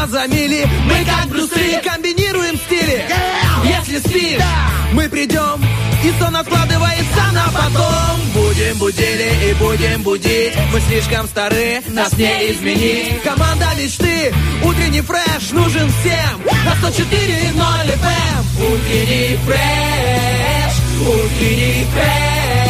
нас за мили Мы как Брюсы комбинируем стили. Если спишь, мы придем И сон откладывается на потом. Будем будили и будем будить. Мы слишком стары, нас не изменить. Команда мечты, утренний фреш Нужен всем. На 104.0 FM Утренний фреш, утренний фреш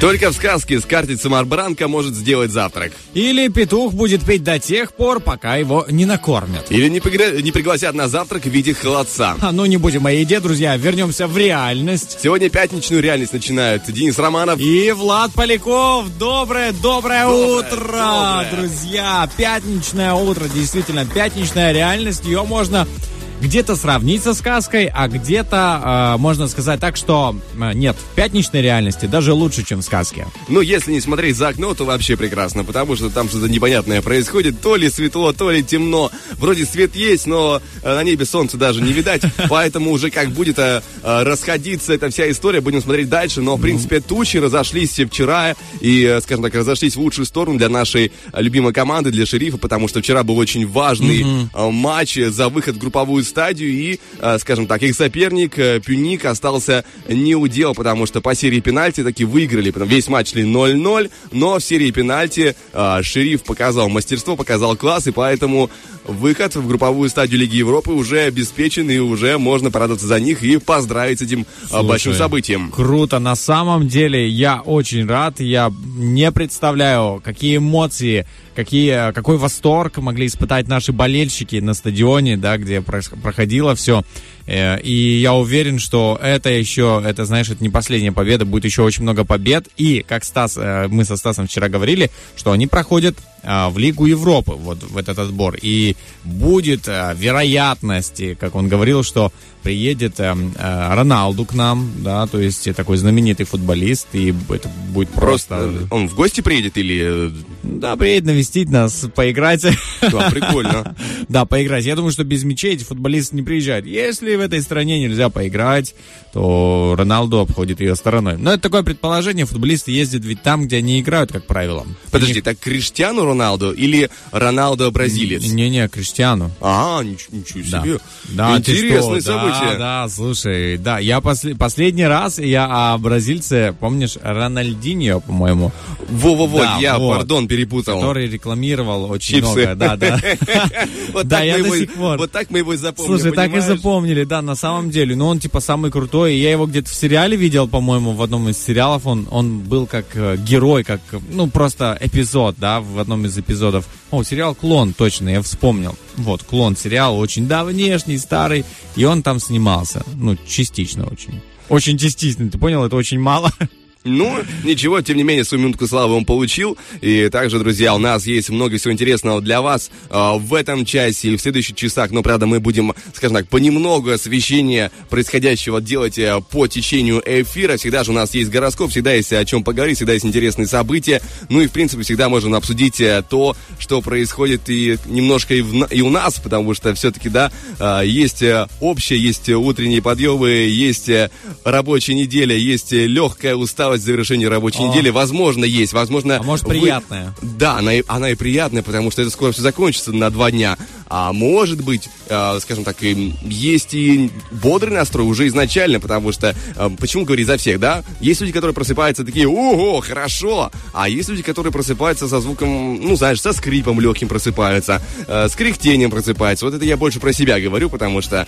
Только в сказке с картицы Марбранка может сделать завтрак. Или петух будет петь до тех пор, пока его не накормят. Или не, пригра- не пригласят на завтрак в виде холодца. А ну не будем о еде, друзья, вернемся в реальность. Сегодня пятничную реальность начинают Денис Романов. И Влад Поляков, доброе, доброе, Доброе, утро, доброе. друзья. Пятничное утро, действительно, пятничная реальность. Ее можно где-то сравнить со сказкой, а где-то э, можно сказать так, что э, нет, в пятничной реальности даже лучше, чем в сказке. Ну, если не смотреть за окно, то вообще прекрасно, потому что там что-то непонятное происходит. То ли светло, то ли темно. Вроде свет есть, но э, на небе солнца даже не видать. Поэтому уже как будет э, э, расходиться эта вся история, будем смотреть дальше. Но, в принципе, тучи разошлись вчера и, э, скажем так, разошлись в лучшую сторону для нашей любимой команды, для шерифа, потому что вчера был очень важный э, матч за выход в групповую стадию. И, э, скажем так, их соперник э, Пюник остался не у дел, потому что по серии пенальти таки выиграли. Потом весь матч шли 0-0, но в серии пенальти э, шериф показал мастерство, показал класс, и поэтому выход в групповую стадию Лиги Европы уже обеспечен, и уже можно порадоваться за них и поздравить с этим э, большим Слушай, событием. Круто, на самом деле я очень рад, я не представляю, какие эмоции, какие, какой восторг могли испытать наши болельщики на стадионе, да, где проходило все. И я уверен, что это еще, это, знаешь, это не последняя победа, будет еще очень много побед. И, как Стас, э, мы со Стасом вчера говорили, что они проходят э, в Лигу Европы, вот в этот отбор. И будет э, вероятность, как он говорил, что приедет э, э, Роналду к нам, да, то есть э, такой знаменитый футболист, и это будет просто... Просто он в гости приедет или... э, Да, приедет навестить нас, поиграть. Да, прикольно. Да, поиграть. Я думаю, что без мячей эти футболисты не приезжают. Если в этой стране нельзя поиграть, то Роналду обходит ее стороной. Но это такое предположение. Футболисты ездят ведь там, где они играют, как правило. Подожди, так Криштиану Роналду или Роналдо бразилец? Не-не, Криштиану. А, нич- ничего Да. себе. Да, ты Интересное событие. Да, да, слушай, да, я после- последний раз я о бразильце, помнишь, Рональдиньо, по-моему, Во-во-во, Да, я, вот. пардон, перепутал. который рекламировал очень Чипсы. много. Да, да. Вот Да, так мы его и- запомнили, Слушай, так и понимаешь? Запомнили, да, на самом деле. Но он типа самый крутой. Я его где-то в сериале видел, по-моему, в одном из сериалов. Он, он был как э, герой, как, ну, просто эпизод, да, в одном из эпизодов. О, сериал «Клон», точно, я вспомнил. Вот, «Клон» сериал очень давнешний, старый. И он там снимался. Ну, частично очень. Очень частично, ты понял? Это очень мало. Ну, ничего, тем не менее, свою минутку славы он получил. И также, друзья, у нас есть много всего интересного для вас э, в этом часе и в следующих часах. Но, правда, мы будем, скажем так, понемногу освещение происходящего делать э, по течению эфира. Всегда же у нас есть гороскоп, всегда есть о чем поговорить, всегда есть интересные события. Ну и, в принципе, всегда можно обсудить э, то, что происходит и немножко и, в и у нас, потому что все-таки, да, э, есть общее, есть э, утренние подъемы, есть рабочая неделя, есть легкая усталость в завершении рабочей О. недели. Возможно, есть. Возможно, А может, вы- приятная. Да, она и, она и приятная, потому что это скоро все закончится на два дня. А может быть, э, скажем так, есть и бодрый настрой уже изначально, потому что, э, почему говорить за всех, да? Есть люди, которые просыпаются такие, ого, хорошо, а есть люди, которые просыпаются со звуком, ну, знаешь, со скрипом легким просыпаются, э, с кряхтением просыпаются. Вот это я больше про себя говорю, потому что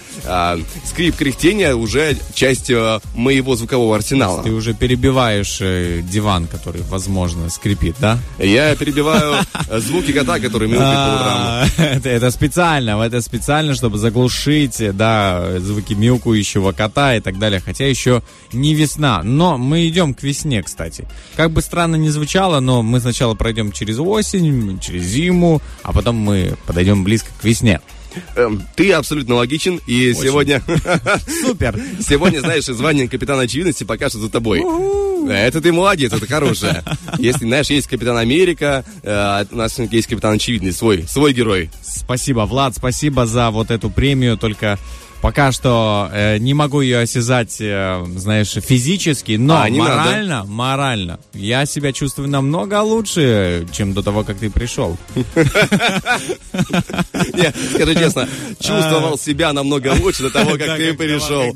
скрип кряхтения уже часть моего звукового арсенала. Ты уже перебиваешь диван, который, возможно, скрипит, да? Я перебиваю звуки кота, которые мяукает по утрам. А, Это, это специально, это специально, чтобы заглушить, э, да, звуки мяукающего кота и так далее. Хотя еще не весна, но мы идем к весне, кстати. Как бы странно ни звучало, но мы сначала пройдем через осень, через зиму, а потом мы подойдем близко к весне. Эм, Ты абсолютно логичен, и сегодня, Супер! сегодня, знаешь, звание капитана очевидности пока что за тобой. Это ты молодец, это хорошее. Если, знаешь, есть Капитан Америка, э, у нас есть Капитан Очевидный, свой, свой герой. Спасибо, Влад, спасибо за вот эту премию, только Пока что э, не могу ее осязать, э, знаешь, физически, но а, морально, надо. морально я себя чувствую намного лучше, чем до того, как ты пришел. Скажи честно, чувствовал себя намного лучше до того, как ты пришел.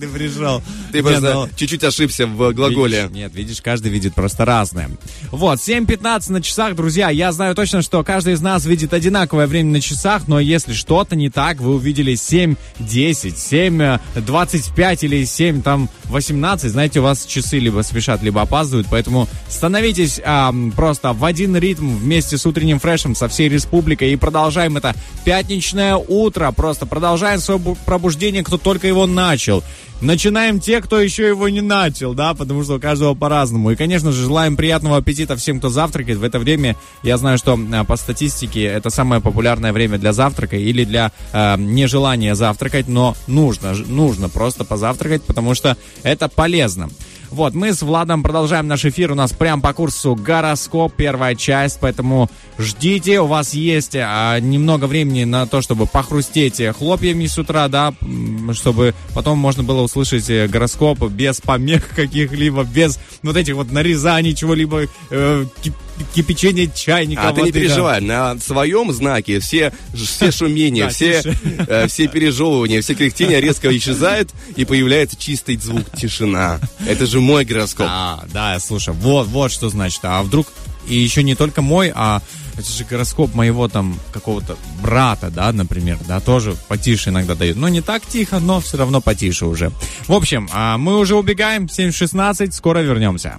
Ты просто ну, чуть-чуть ошибся в глаголе. Нет, видишь, каждый видит просто разное. Вот, 7.15 на часах, друзья. Я знаю точно, что каждый из нас видит одинаковое время на часах, но если что-то не так, вы увидели 7.10, 7.25 или 7, там 18, знаете, у вас часы либо спешат, либо опаздывают, поэтому становитесь а, просто в один ритм вместе с утренним фрешем со всей республикой. И продолжаем это пятничное утро, просто продолжаем свое пробуждение, кто только его начал. Начинаем те, кто еще его не начал, да, потому что у каждого по-разному. И, конечно же, желаем приятного аппетита всем, кто завтракает. В это время, я знаю, что а, по статистике это самое популярное время для завтрака или для э, нежелания завтракать, но нужно, нужно просто позавтракать, потому что это полезно. Вот, мы с Владом продолжаем наш эфир. У нас прям по курсу гороскоп, первая часть, поэтому ждите. У вас есть а, немного времени на то, чтобы похрустеть хлопьями с утра, да, чтобы потом можно было услышать э, гороскоп без помех каких-либо, без вот этих вот нарезаний чего-либо, э, кипячение чайника. А ты не переживай, на своем знаке все, все шумения, все, э, все пережевывания, все кряхтения резко исчезают, и появляется чистый звук тишина. Это же мой гороскоп. А, да, слушай, вот, вот что значит. А вдруг и еще не только мой, а это же гороскоп моего там какого-то брата, да, например, да, тоже потише иногда дают. Ну, не так тихо, но все равно потише уже. В общем, а мы уже убегаем, 7.16, скоро вернемся.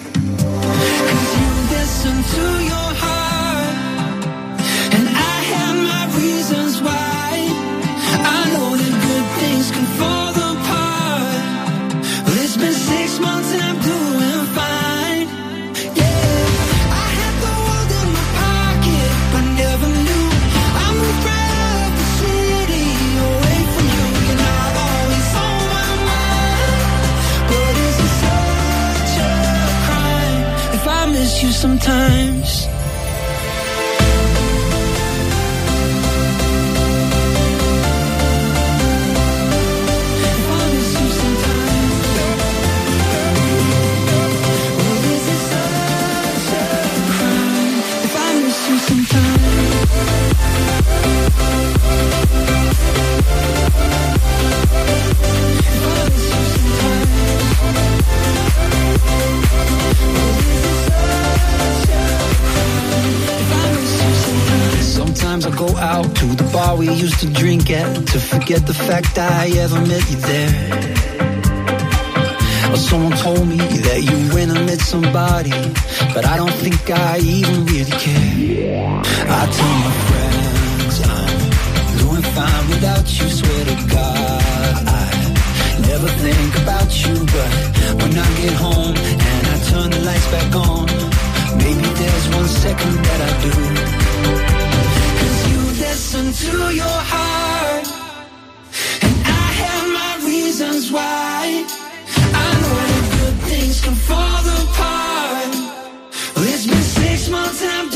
Bar we used to drink at to forget the fact I ever met you there. Or someone told me that you went and met somebody, but I don't think I even really care. I tell my friends I'm doing fine without you, swear to God I never think about you, but when I get home and I turn the lights back on, maybe there's one second that I do listen to your heart. And I have my reasons why. I know that good things can fall apart. Well, it's been six months and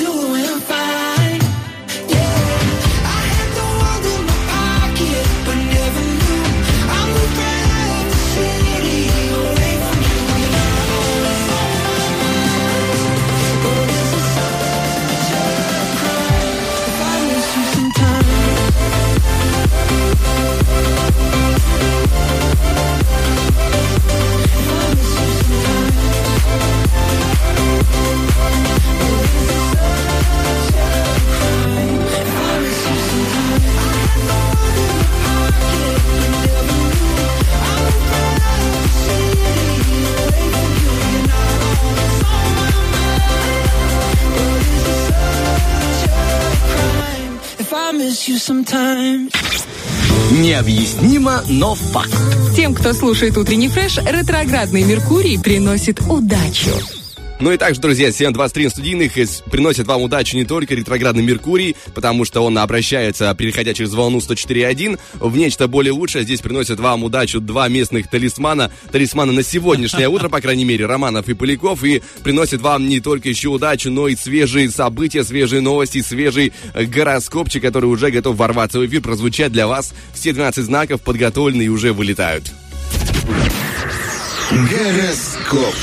Необъяснимо, но факт. Тем, кто слушает утренний фреш, ретроградный Меркурий приносит удачу. Ну и также, друзья, 7.23 студийных приносит вам удачу не только ретроградный Меркурий, потому что он обращается, переходя через волну 104.1, в нечто более лучшее. Здесь приносят вам удачу два местных талисмана. Талисманы на сегодняшнее утро, по крайней мере, Романов и Поляков. И приносит вам не только еще удачу, но и свежие события, свежие новости, свежий гороскопчик, который уже готов ворваться в эфир, прозвучать для вас. Все 12 знаков подготовлены и уже вылетают. Гороскоп.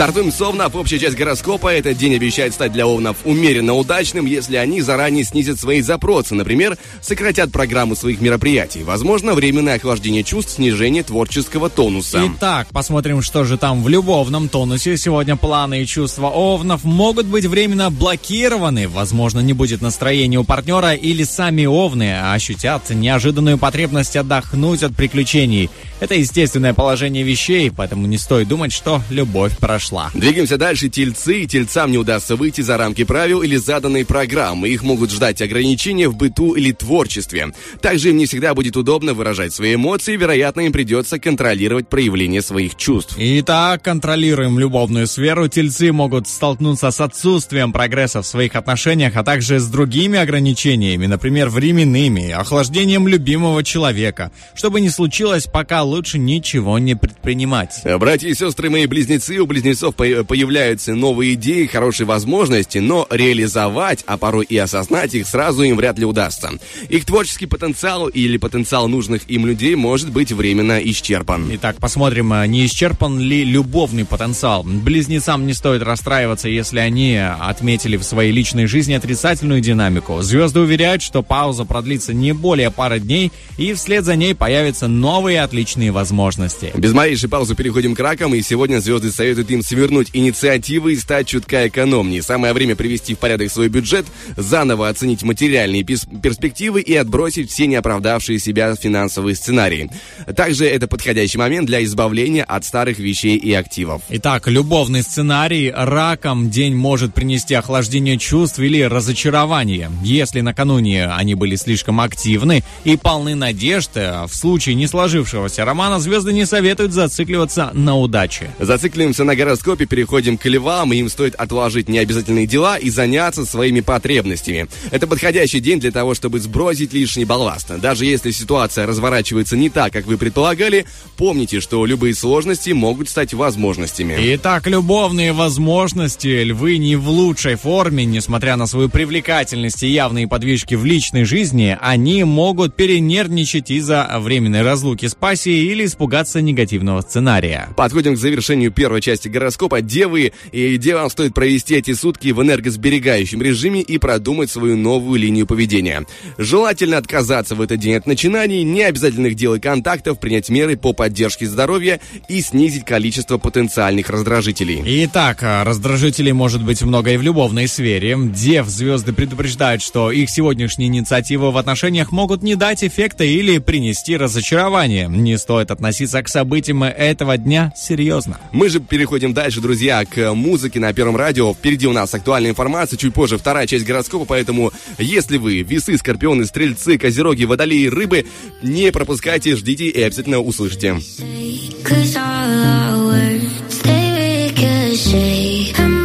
Стартуем с Овнов. Общая часть гороскопа. Этот день обещает стать для Овнов умеренно удачным, если они заранее снизят свои запросы. Например, сократят программу своих мероприятий. Возможно, временное охлаждение чувств, снижение творческого тонуса. Итак, посмотрим, что же там в любовном тонусе. Сегодня планы и чувства Овнов могут быть временно блокированы. Возможно, не будет настроения у партнера или сами Овны ощутят неожиданную потребность отдохнуть от приключений. Это естественное положение вещей, поэтому не стоит думать, что любовь прошла. Двигаемся дальше. Тельцы. Тельцам не удастся выйти за рамки правил или заданной программы. Их могут ждать ограничения в быту или творчестве. Также им не всегда будет удобно выражать свои эмоции. Вероятно, им придется контролировать проявление своих чувств. Итак, контролируем любовную сферу. Тельцы могут столкнуться с отсутствием прогресса в своих отношениях, а также с другими ограничениями, например, временными, охлаждением любимого человека. Что бы ни случилось, пока лучше ничего не предпринимать. Братья и сестры мои близнецы, у близнецов появляются новые идеи, хорошие возможности, но реализовать, а порой и осознать их сразу им вряд ли удастся. Их творческий потенциал или потенциал нужных им людей может быть временно исчерпан. Итак, посмотрим, а, не исчерпан ли любовный потенциал. Близнецам не стоит расстраиваться, если они отметили в своей личной жизни отрицательную динамику. Звезды уверяют, что пауза продлится не более пары дней, и вслед за ней появятся новые отличные личные возможности. Без малейшей паузы переходим к ракам, и сегодня звезды советуют им свернуть инициативы и стать чутка экономнее. Самое время привести в порядок свой бюджет, заново оценить материальные перспективы и отбросить все неоправдавшие себя финансовые сценарии. Также это подходящий момент для избавления от старых вещей и активов. Итак, любовный сценарий. Раком день может принести охлаждение чувств или разочарование. Если накануне они были слишком активны и полны надежды, в случае не сложившегося романа звезды не советуют зацикливаться на удаче. Зацикливаемся на гороскопе, переходим к львам, и им стоит отложить необязательные дела и заняться своими потребностями. Это подходящий день для того, чтобы сбросить лишний балласт. Даже если ситуация разворачивается не так, как вы предполагали, помните, что любые сложности могут стать возможностями. Итак, любовные возможности. Львы не в лучшей форме, несмотря на свою привлекательность и явные подвижки в личной жизни, они могут перенервничать из-за временной разлуки с пассией или испугаться негативного сценария. Подходим к завершению первой части гороскопа Девы. И девам стоит провести эти сутки в энергосберегающем режиме и продумать свою новую линию поведения. Желательно отказаться в этот день от начинаний, необязательных дел и контактов, принять меры по поддержке здоровья и снизить количество потенциальных раздражителей. Итак, раздражителей может быть много и в любовной сфере. Дев звезды предупреждают, что их сегодняшние инициативы в отношениях могут не дать эффекта или принести разочарование. Не стоит относиться к событиям этого дня серьезно. Мы же переходим дальше, друзья, к музыке на Первом радио. Впереди у нас актуальная информация, чуть позже вторая часть гороскопа, поэтому если вы весы, скорпионы, стрельцы, козероги, водолеи, рыбы, не пропускайте, ждите и обязательно услышите. we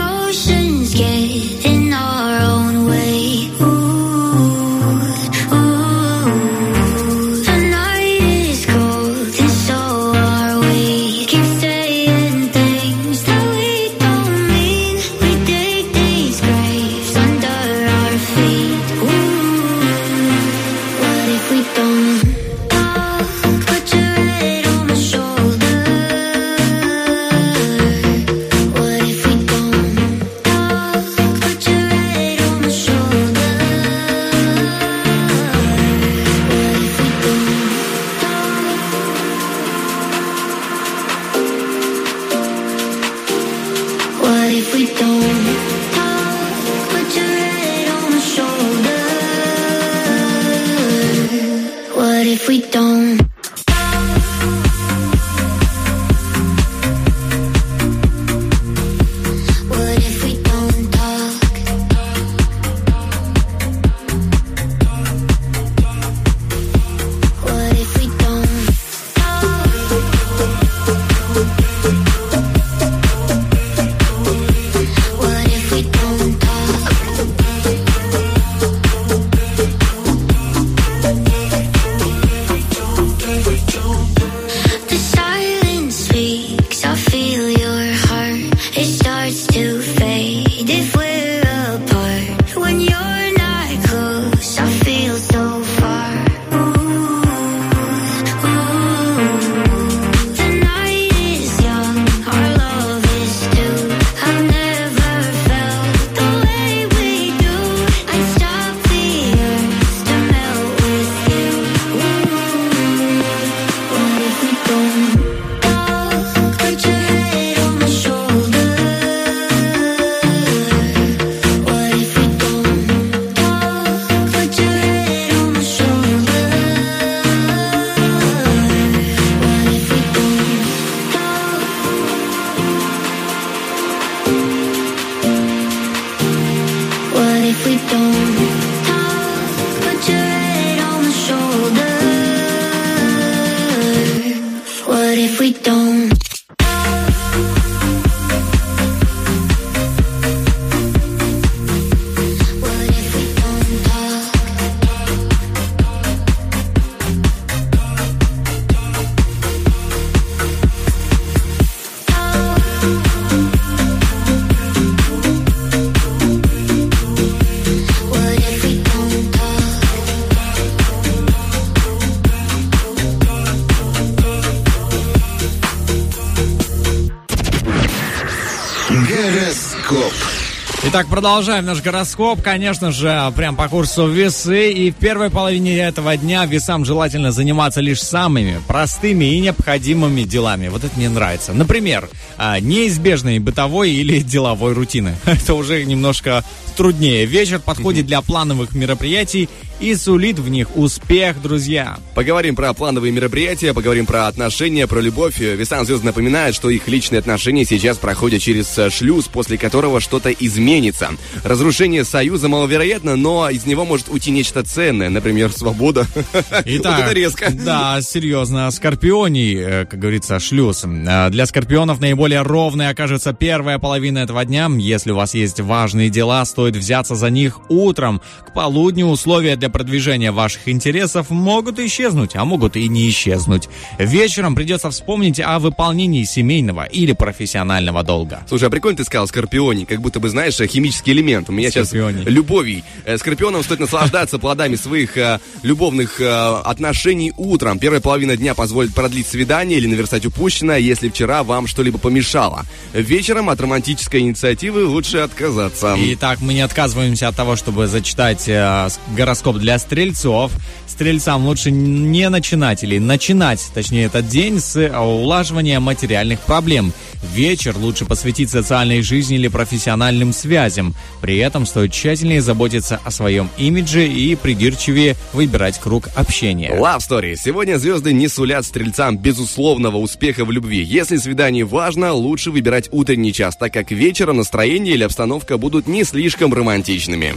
Итак, продолжаем наш гороскоп. Конечно же, прям по курсу весы. И в первой половине этого дня весам желательно заниматься лишь самыми простыми и необходимыми делами. Вот это мне нравится. Например, а, неизбежной бытовой или деловой рутины. Это уже немножко труднее. Вечер подходит для плановых мероприятий и сулит в них успех, друзья. Поговорим про плановые мероприятия, поговорим про отношения, про любовь. Весан Звезд напоминает, что их личные отношения сейчас проходят через э, шлюз, после которого что-то изменится. Разрушение союза маловероятно, но из него может уйти нечто ценное, например, свобода. Итак, Вот это резко. Да, серьезно. Скорпионий, э, как говорится, шлюз. Э, Для скорпионов наиболее ровной окажется первая половина этого дня. Если у вас есть важные дела, стоит взяться за них утром. К полудню условия для продвижения ваших интересов могут исчезнуть, а могут и не исчезнуть. Вечером придется вспомнить о выполнении семейного или профессионального долга. Слушай, а прикольно ты сказал скорпионий, как будто бы, знаешь, э, химический элемент. У меня Скорпионий. сейчас любовий. Э, Скорпионам стоит наслаждаться плодами своих э, любовных э, отношений утром. Первая половина дня позволит продлить свидание или наверстать упущенное, если вчера вам что-либо помешало. Вечером от романтической инициативы лучше отказаться. Итак, мы не отказываемся от того, чтобы зачитать гороскоп для стрельцов. Стрельцам лучше не начинать или начинать, точнее, этот день с улаживания материальных проблем. Вечер лучше посвятить социальной жизни или профессиональным связям. При этом стоит тщательнее заботиться о своем имидже и придирчивее выбирать круг общения. Love Story. Сегодня звезды не сулят стрельцам безусловного успеха в любви. Если свидание важно, лучше выбирать утренний час, так как вечером настроение или обстановка будут не слишком романтичными.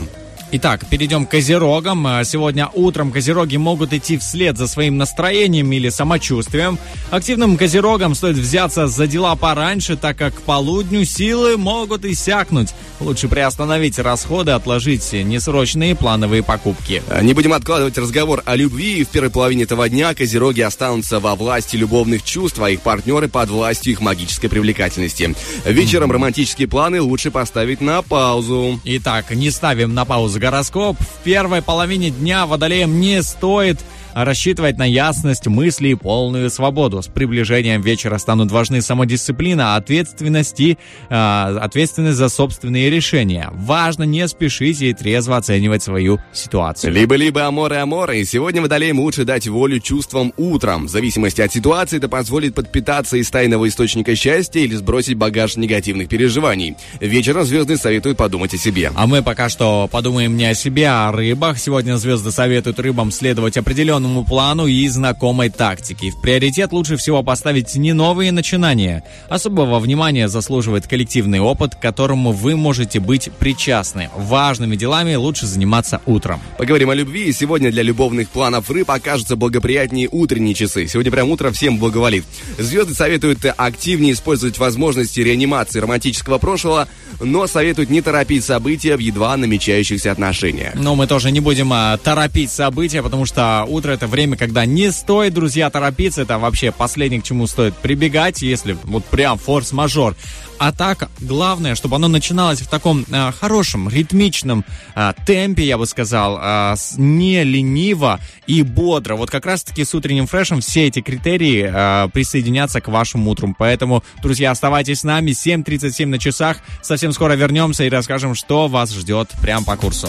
Итак, перейдем к козерогам. А, Сегодня утром козероги могут идти вслед за своим настроением или самочувствием. Активным козерогам стоит взяться за дела пораньше, так как к полудню силы могут иссякнуть. Лучше приостановить расходы, отложить несрочные плановые покупки. А, Не будем откладывать разговор о любви. В первой половине этого дня козероги останутся во власти любовных чувств, а их партнеры под властью их магической привлекательности. Вечером романтические планы лучше поставить на паузу. Итак, не ставим на паузу гороскоп. В первой половине дня водолеям не стоит рассчитывать на ясность мысли и полную свободу. С приближением вечера станут важны самодисциплина, ответственность и а, ответственность за собственные решения. Важно не спешить и трезво оценивать свою ситуацию. Либо-либо аморы аморы. И сегодня водолеям лучше дать волю чувствам утром. В зависимости от ситуации это позволит подпитаться из тайного источника счастья или сбросить багаж негативных переживаний. Вечером звезды советуют подумать о себе. А мы пока что подумаем не о себе, а о рыбах. Сегодня звезды советуют рыбам следовать определенному плану и знакомой тактике. В приоритет лучше всего поставить не новые начинания. Особого внимания заслуживает коллективный опыт, к которому вы можете быть причастны. Важными делами лучше заниматься утром. Поговорим о любви. Сегодня для любовных планов рыб окажутся благоприятнее утренние часы. Сегодня прям утро всем благоволит. Звезды советуют активнее использовать возможности реанимации романтического прошлого, но советуют не торопить события в едва намечающихся отношениях. Но мы тоже не будем а, торопить события, потому что утро это время, когда не стоит, друзья, торопиться. Это вообще последнее, к чему стоит прибегать, если вот прям форс-мажор. А так, главное, чтобы оно начиналось в таком а, хорошем, ритмичном а, темпе, я бы сказал, с- не лениво и бодро. Вот как раз-таки с утренним фрешем все эти критерии а, присоединятся к вашему утру. Поэтому, друзья, оставайтесь с нами. 7.37 на часах. Совсем скоро вернемся и расскажем, что вас ждет прямо по курсу.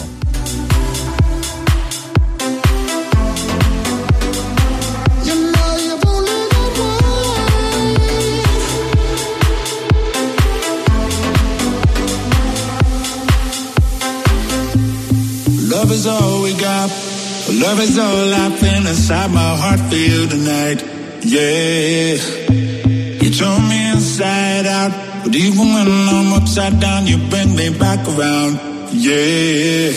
Love is all we got. Love is all I feel inside my heart for you tonight. Yeah. You turn me inside out. But even when I'm upside down, you bring me back around. Yeah.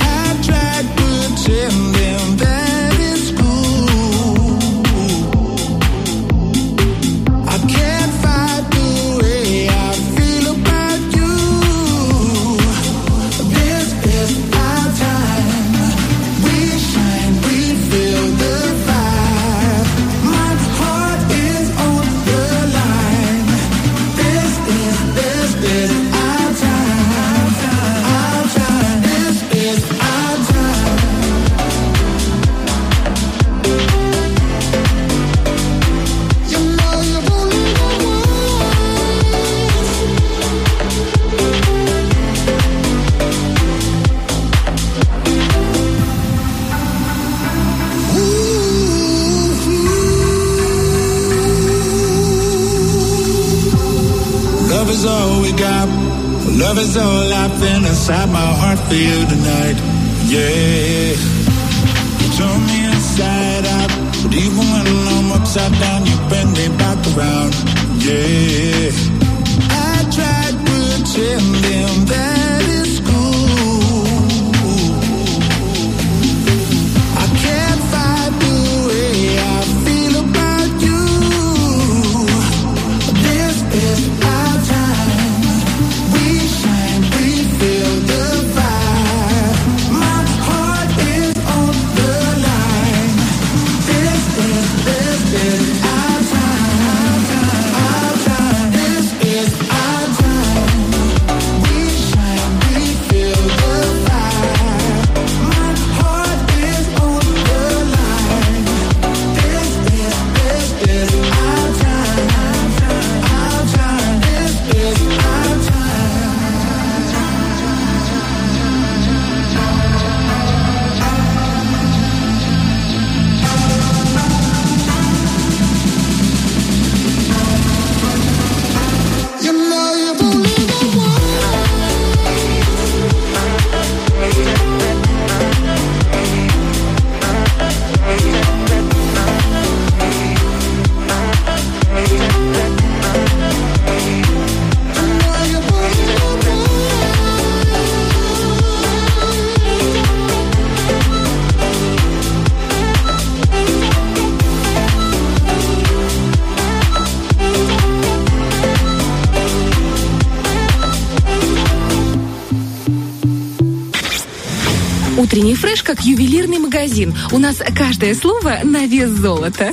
I tried that Love is all I feel inside my heart for you tonight. Yeah. You turn me inside out, but even when I'm upside down, you bring me back around. Yeah. Фреш как ювелирный магазин. У нас каждое слово на вес золота.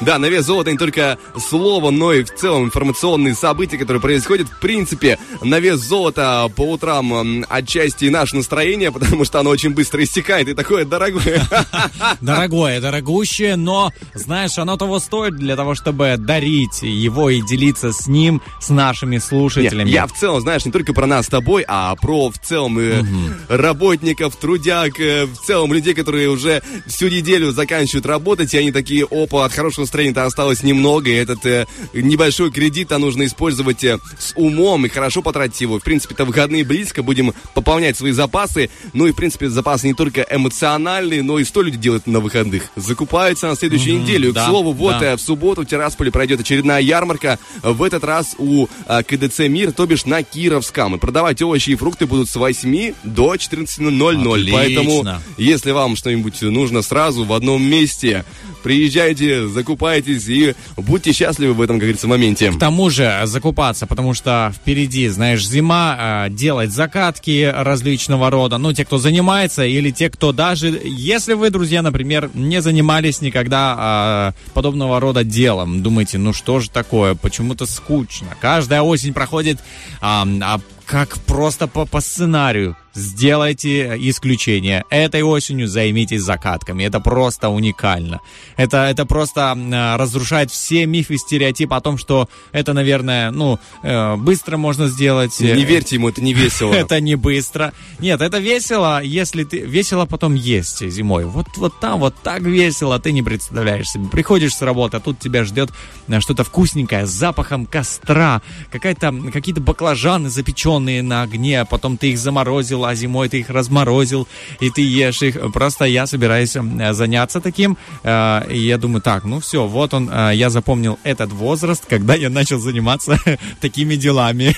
Да, на вес золота не только слово, но и в целом информационные события, которые происходят. В принципе, на вес золота по утрам отчасти и наше настроение, потому что оно очень быстро истекает и такое дорогое. Дорогое, дорогущее, но, знаешь, оно того стоит для того, чтобы дарить его и делиться с ним, с нашими слушателями. Я в целом, знаешь, не только про нас с тобой, а про в целом э, работников, трудяг, э, в целом людей, которые уже всю неделю заканчивают работать, и они такие, опа, от хорошего настроения-то осталось немного, и этот э, небольшой кредит-то нужно использовать э, с умом и хорошо потратить его. В принципе-то выходные близко, будем пополнять свои запасы. Ну и, в принципе, запасы не только эмоциональные, но и что люди делают на выходных? Закупаются на следующую неделю. да, К слову, вот да. э, в субботу в Тирасполе пройдет очередная ярмарка. В этот раз у э, КДЦ «Мир», то бишь на Кировском. И продавать овощи и фрукты будут с 8 до 14.00. Отлично. Поэтому, если вам что-нибудь нужно сразу в одном месте, приезжайте, закупайтесь и будьте счастливы в этом, как говорится, моменте. К тому же закупаться, потому что впереди, знаешь, зима, э, делать закатки различного рода. Ну, те, кто занимается, или те, кто даже, если вы, друзья, например, не занимались никогда э, подобного рода делом, думаете, ну что же такое, почему-то скучно. Каждая осень проходит а, а как просто по, по сценарию. Сделайте исключение. Этой осенью займитесь закатками. Это просто уникально. Это, это просто э, разрушает все мифы стереотипы о том, что это, наверное, ну, э, быстро можно сделать. Не верьте ему, это не весело. это не быстро. Нет, это весело, если ты... Весело потом есть зимой. Вот, вот там вот так весело, ты не представляешь себе. Приходишь с работы, а тут тебя ждет э, что-то вкусненькое с запахом костра. Какая-то, какие-то баклажаны запеченные на огне, а потом ты их заморозил, а зимой ты их разморозил, и ты ешь их. Просто я собираюсь э, заняться таким. э, И я думаю, так, ну все, вот он, э, я запомнил этот возраст, когда я начал заниматься такими делами.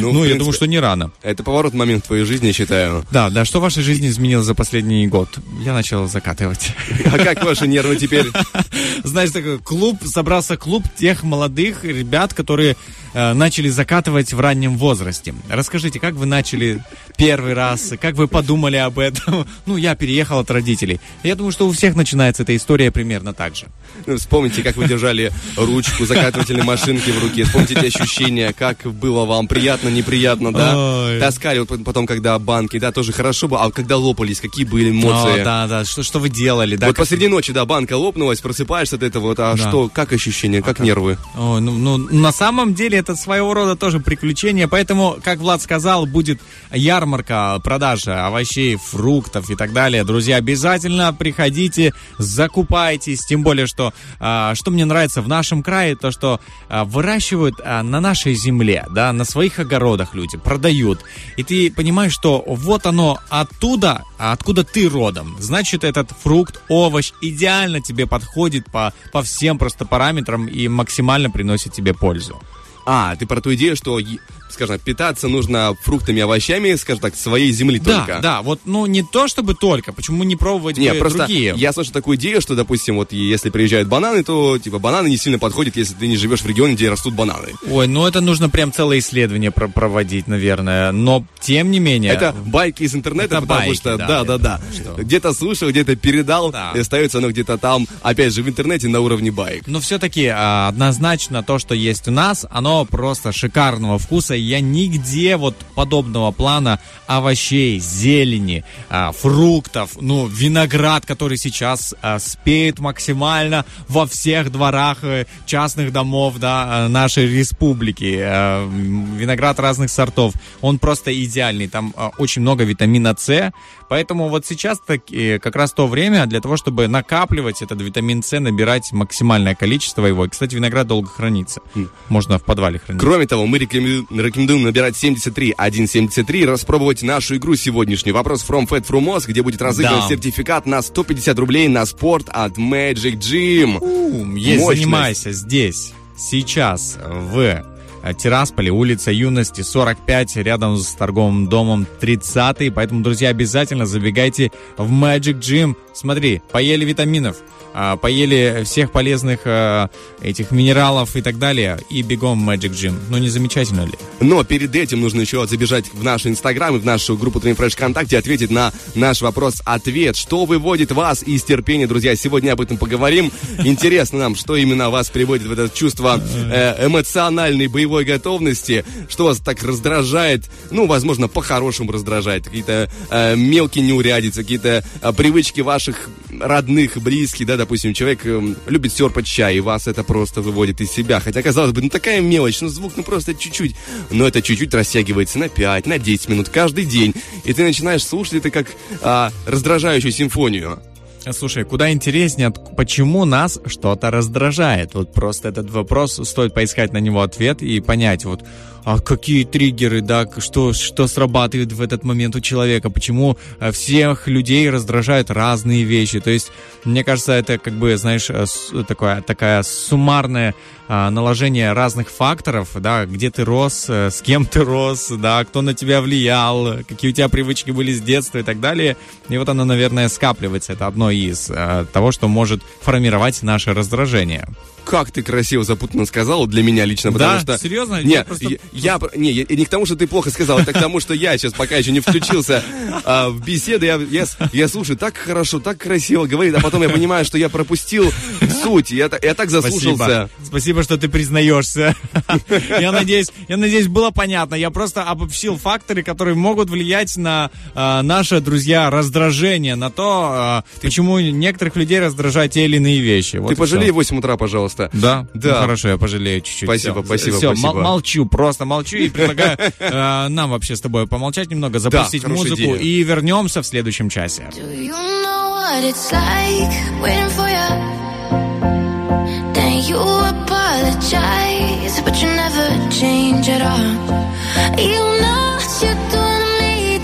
Ну, Ну, я думаю, что не рано. Это поворот момент в твоей жизни, я считаю. Да, да, что в вашей жизни изменилось за последний год? Я начал закатывать. А как ваши нервы теперь? Знаешь, такой клуб, собрался клуб тех молодых ребят, которые э, начали закатывать в раннем возрасте. Расскажите, как вы начали первый раз, как вы подумали об этом? Ну, я переехал от родителей. Я думаю, что у всех начинается эта история примерно так же. Ну, Вспомните, как вы держали ручку закатывательной машинки в руке. Вспомните эти ощущения, как было вам приятно, неприятно, да? Ой. Таскали вот потом, когда банки, да, тоже хорошо было. А когда лопались, какие были эмоции? О, да, да, что, что вы делали, да? вот как- посреди ночи, да, банка лопнулась, просыпаешься от этого, вот, а Да. что, как ощущения, как нервы? Ой, ну, ну, на самом деле это своего рода тоже приключение, поэтому, как Влад сказал, будет ярмарка а, продажа овощей, фруктов и так далее. Друзья, обязательно приходите, закупайтесь. Тем более, что а, что мне нравится в нашем крае, то что а, выращивают а, на нашей земле, да, на своих огородах люди продают. И ты понимаешь, что вот оно оттуда, откуда ты родом. Значит, этот фрукт, овощ идеально тебе подходит по, по всем просто параметрам и максимально приносит тебе пользу. А, ты про ту идею, что, скажем так, питаться нужно фруктами овощами, скажем так, своей земли Да, только. да, вот, ну не то чтобы только, почему не пробовать Не, бы просто другие? я слышу такую идею, что, допустим, вот если приезжают бананы, то, типа, бананы не сильно подходят, если ты не живешь в регионе, где растут бананы. Ой, ну это нужно прям целое исследование про- проводить, наверное. Но тем не менее. Это байки из интернета, Это потому байки, что, да, да, да, да. Где-то слушал, где-то передал, Да. и остается оно где-то там, опять же, в интернете на уровне байк. Но все-таки однозначно то, что есть у нас, оно просто шикарного вкуса. Я нигде вот подобного плана овощей, зелени, а, фруктов, ну, виноград, который сейчас а, спеет максимально во всех дворах э, частных домов, да, э, нашей республики. Виноград разных сортов. Он просто идеальный. Там а, очень много витамина С. Поэтому вот сейчас так, как раз то время для того, чтобы накапливать этот витамин С, набирать максимальное количество его. И, кстати, виноград долго хранится. Можно в подвале хранить. Кроме того, мы рекоменду- рекомендуем набирать 73 173 и распробовать нашу игру сегодняшнюю. Вопрос From Fat From Mos, где будет разыгран Да. сертификат на 150 рублей на спорт от Magic Gym. Ум, Есть, Мощность. занимайся здесь, сейчас, в Тирасполе, улица Юности, 45, рядом с торговым домом 30. Поэтому, друзья, обязательно забегайте в Magic Gym. Смотри, поели витаминов, поели всех полезных а, этих минералов и так далее, и бегом в Magic Gym. Ну, не замечательно ли? Но перед этим нужно еще забежать в наш инстаграм и в нашу группу Train Fresh ВКонтакте и ответить на наш вопрос-ответ. Что выводит вас из терпения, друзья? Сегодня об этом поговорим. Интересно нам, что именно вас приводит в это чувство э, эмоциональной боевой готовности, что вас так раздражает, ну, возможно, по-хорошему раздражает, какие-то э, мелкие неурядицы, какие-то э, привычки ваших родных, близких, да, допустим, человек эм, любит серпать чай, и вас это просто выводит из себя. Хотя, казалось бы, ну такая мелочь, ну звук, ну просто чуть-чуть. Но это чуть-чуть растягивается на 5, на 10 минут каждый день. И ты начинаешь слушать это как а, раздражающую симфонию. Слушай, куда интереснее, почему нас что-то раздражает? Вот просто этот вопрос, стоит поискать на него ответ и понять, вот, а какие триггеры, да, что, что срабатывает в этот момент у человека, почему э, всех людей раздражают разные вещи. То есть, мне кажется, это как бы, знаешь, э, такое, такая суммарное а, наложение разных факторов, да, где ты рос, э, с кем ты рос, да, кто на тебя влиял, какие у тебя привычки были с детства и так далее. И вот оно, наверное, скапливается. Это одно из э, того, что может формировать наше раздражение. Как ты красиво запутанно сказал для меня лично, потому Да? что... Серьезно? Не, Я я, просто- я про- не, я- не к тому, что ты плохо сказал, это к тому, что я сейчас пока еще не включился а, в беседы. Я, я, я слушаю, так хорошо, так красиво говорит, а потом я понимаю, что я пропустил суть. Я, я так заслушался. Спасибо. Спасибо, что ты признаешься. Я надеюсь, я надеюсь, было понятно. Я просто обобщил факторы, которые могут влиять на а, наше, друзья, раздражение, на то, а, почему некоторых людей раздражают те или иные вещи. Вот Ты пожалей в 8 утра, пожалуйста. Да? Да. Ну, хорошо, я пожалею чуть-чуть. Спасибо, Всё. спасибо, Всё, спасибо. мол- молчу, просто молчу и предлагаю э, нам вообще с тобой помолчать немного, запустить музыку идея. и вернемся в следующем часе. You know what it's like waiting for you? Then you apologize, but you never change at all. You know what you're doing to me,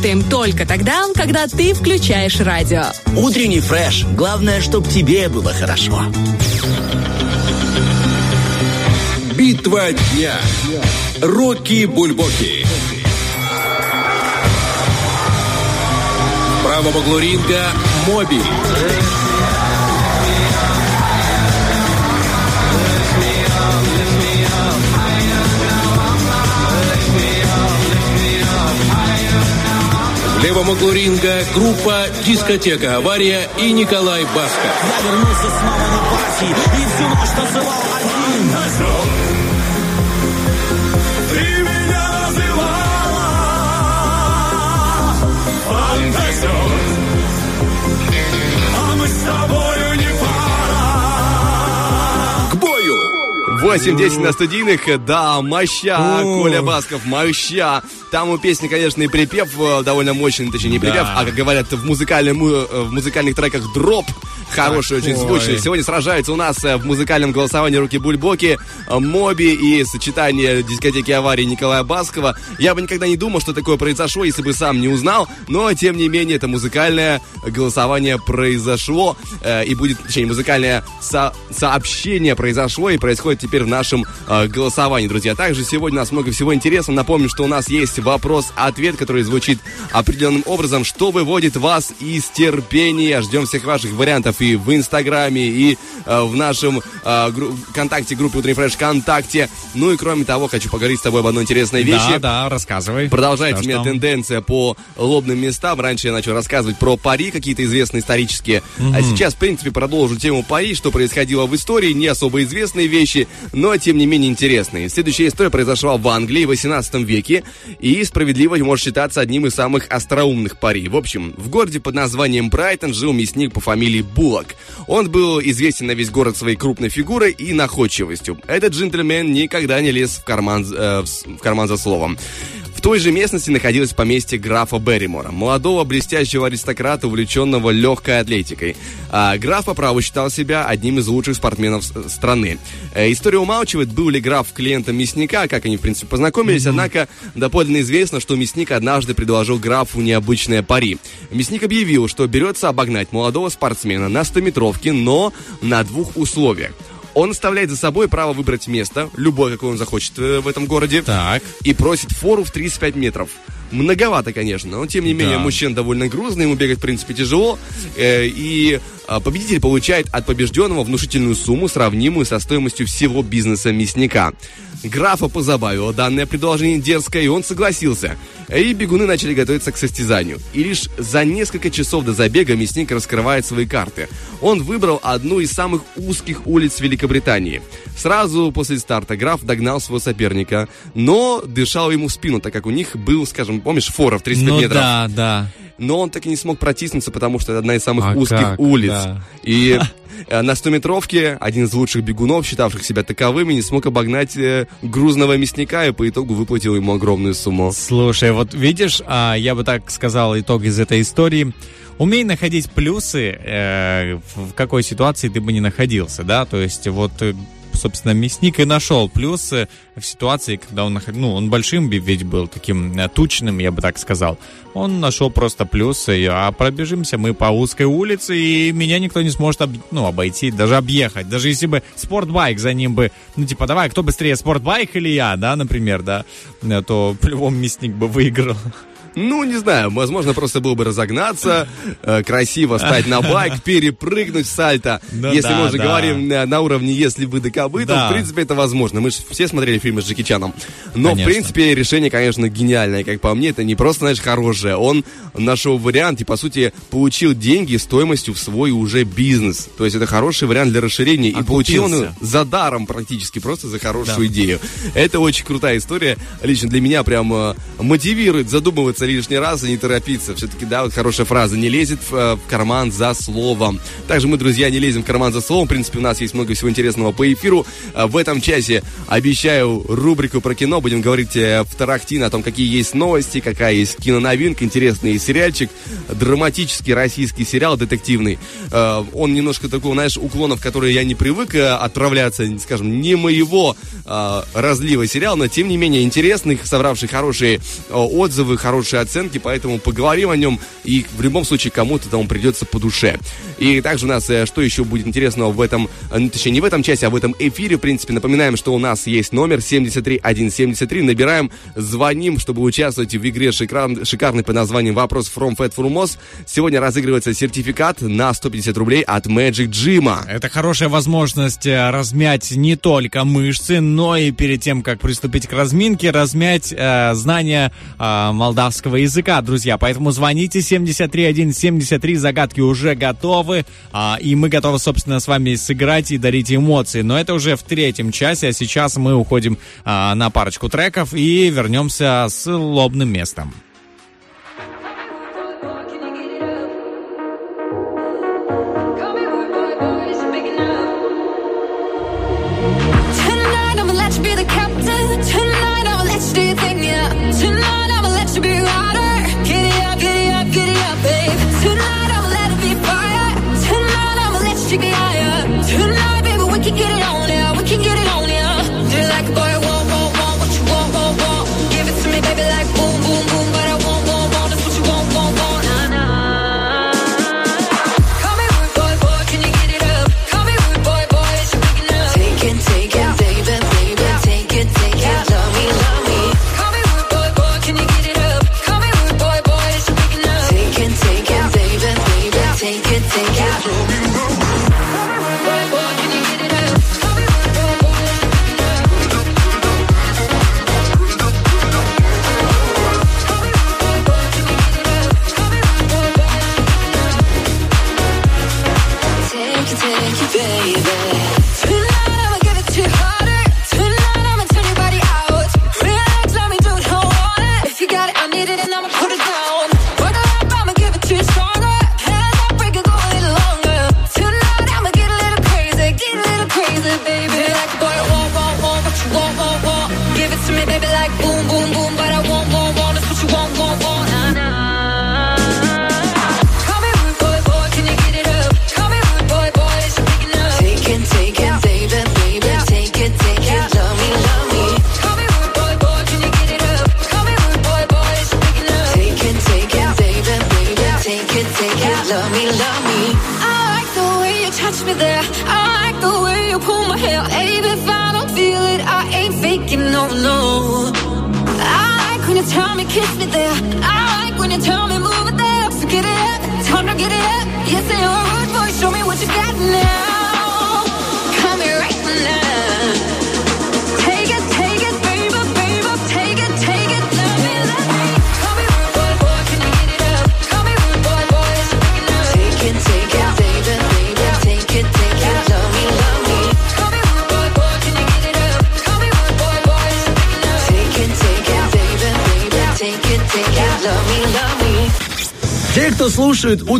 работаем только тогда, когда ты включаешь радио. Утренний фреш. Главное, чтобы тебе было хорошо. Битва дня. Рокки Бульбоки. В правом углу ринга Моби. В левом углу ринга группа «Дискотека Авария» и Николай Басков. Я вернулся снова на пати и всю ночь танцевал 8-10 на студийных, да, моща, Коля Басков, моща. Там у песни, конечно, и припев э, довольно мощный, точнее, не припев, а, как говорят в, музыкальном, э, в музыкальных треках, дроп. Хороший очень звучный. Сегодня сражаются у нас э, в музыкальном голосовании руки Бульбоки, э, Моби и сочетание дискотеки аварии Николая Баскова. Я бы никогда не думал, что такое произошло, если бы сам не узнал, но, тем не менее, это музыкальное голосование произошло, э, и будет, точнее, музыкальное со- сообщение произошло и происходит теперь в нашем э, голосовании, друзья. Также сегодня у нас много всего интересного. Напомню, что у нас есть вопрос-ответ, который звучит определенным образом, что выводит вас из терпения. Ждем всех ваших вариантов и в Инстаграме, и э, в нашем э, гру- ВКонтакте, группе Утренний Фреш ВКонтакте. Ну и кроме того, хочу поговорить с тобой об одной интересной вещи. Да, да, рассказывай. Продолжается у меня тенденция по лобным местам. Раньше я начал рассказывать про пари, какие-то известные исторические. А сейчас, в принципе, продолжу тему пари, что происходило в истории. Не особо известные вещи, но, тем не менее, интересные. Следующая история произошла в Англии в 18 веке и справедливо может считаться одним из самых остроумных пари. В общем, в городе под названием Брайтон жил мясник по фамилии Буллок. Он был известен на весь город своей крупной фигурой и находчивостью. Этот джентльмен никогда не лез в карман, э, в карман за словом. В той же местности находилось поместье графа Берримора, молодого блестящего аристократа, увлеченного легкой атлетикой. А, граф по праву считал себя одним из лучших спортсменов страны. Э, история умалчивает, был ли граф клиентом мясника, как они, в принципе, познакомились, однако доподлинно известно, что мясник однажды предложил графу необычное пари. Мясник объявил, что берется обогнать молодого спортсмена на 100-метровке, но на двух условиях. Он оставляет за собой право выбрать место, любое, какое он захочет э, в этом городе Так. и просит фору в 35 метров. Многовато, конечно, но тем не менее Да. мужчина довольно грузный, ему бегать в принципе тяжело, э, и победитель получает от побежденного внушительную сумму, сравнимую со стоимостью всего бизнеса мясника. Графа позабавило данное предложение дерзкое, и он согласился. И бегуны начали готовиться к состязанию. И лишь за несколько часов до забега мясник раскрывает свои карты. Он выбрал одну из самых узких улиц Великобритании. Сразу после старта граф догнал своего соперника, но дышал ему в спину, так как у них был, скажем, помнишь, фора в 35 Ну метров. да, да. Но он так и не смог протиснуться, потому что это одна из самых А узких как, улиц. да. И э, на 100-метровке один из лучших бегунов, считавших себя таковыми, не смог обогнать э, грузного мясника и по итогу выплатил ему огромную сумму. Слушай, вот видишь, а, я бы так сказал итог из этой истории. Умей находить плюсы, э, в какой ситуации ты бы не находился, да, то есть вот, собственно, мясник и нашел плюсы в ситуации, когда он, ну, он большим ведь был, таким э, тучным, я бы так сказал. Он нашел просто плюсы, а пробежимся мы по узкой улице, и меня никто не сможет, об- ну, обойти, даже объехать. Даже если бы спортбайк за ним бы, ну, типа, давай, кто быстрее, спортбайк или я, да, например, да, э, то по-любому мясник бы выиграл. Ну, не знаю, возможно, просто было бы разогнаться, э, красиво стать на байк, перепрыгнуть сальто. Ну если да, мы уже да. говорим на, на уровне «если бы до кобы», то, Да. в принципе, это возможно. Мы же все смотрели фильмы с Джеки Чаном. Но, Конечно. в принципе, решение, конечно, гениальное, как по мне. Это не просто, знаешь, хорошее. Он нашел вариант и, по сути, получил деньги стоимостью в свой уже бизнес. То есть это хороший вариант для расширения. И получил он Окупился. за даром практически, просто за хорошую идею. Это очень крутая история. Лично для меня прям э, мотивирует задумываться лишний раз и не торопиться. Все-таки, да, вот хорошая фраза. Не лезет в, э, в карман за словом. Также мы, друзья, не лезем в карман за словом. В принципе, у нас есть много всего интересного по эфиру. А В этом часе обещаю рубрику про кино. Будем говорить э, в Тарахтин о том, какие есть новости, какая есть киноновинка, интересный сериальчик, драматический российский сериал детективный. Э, Он немножко такого, знаешь, уклонов, в которые я не привык э, отправляться, скажем, не моего э, разлива сериал, но тем не менее интересный, собравший хорошие э, отзывы, хорошие оценки, поэтому поговорим о нем, и в любом случае кому-то он придется по душе. И также у нас, э, что еще будет интересного в этом, э, ну, точнее, не в этом часе, а в этом эфире, в принципе, напоминаем, что у нас есть номер 73173, набираем, звоним, чтобы участвовать в игре шикар- шикарной под названием «Вопрос from Fat Frumos». Сегодня разыгрывается сертификат на 150 рублей от Magic Jim. Это хорошая возможность э, размять не только мышцы, но и перед тем, как приступить к разминке, размять э, знания э, молдавского языка, друзья. Поэтому звоните 73173, загадки уже готовы, а, и мы готовы, собственно, с вами сыграть и дарить эмоции. Но это уже в третьем часе, а сейчас мы уходим а, на парочку треков и вернемся с лобным местом.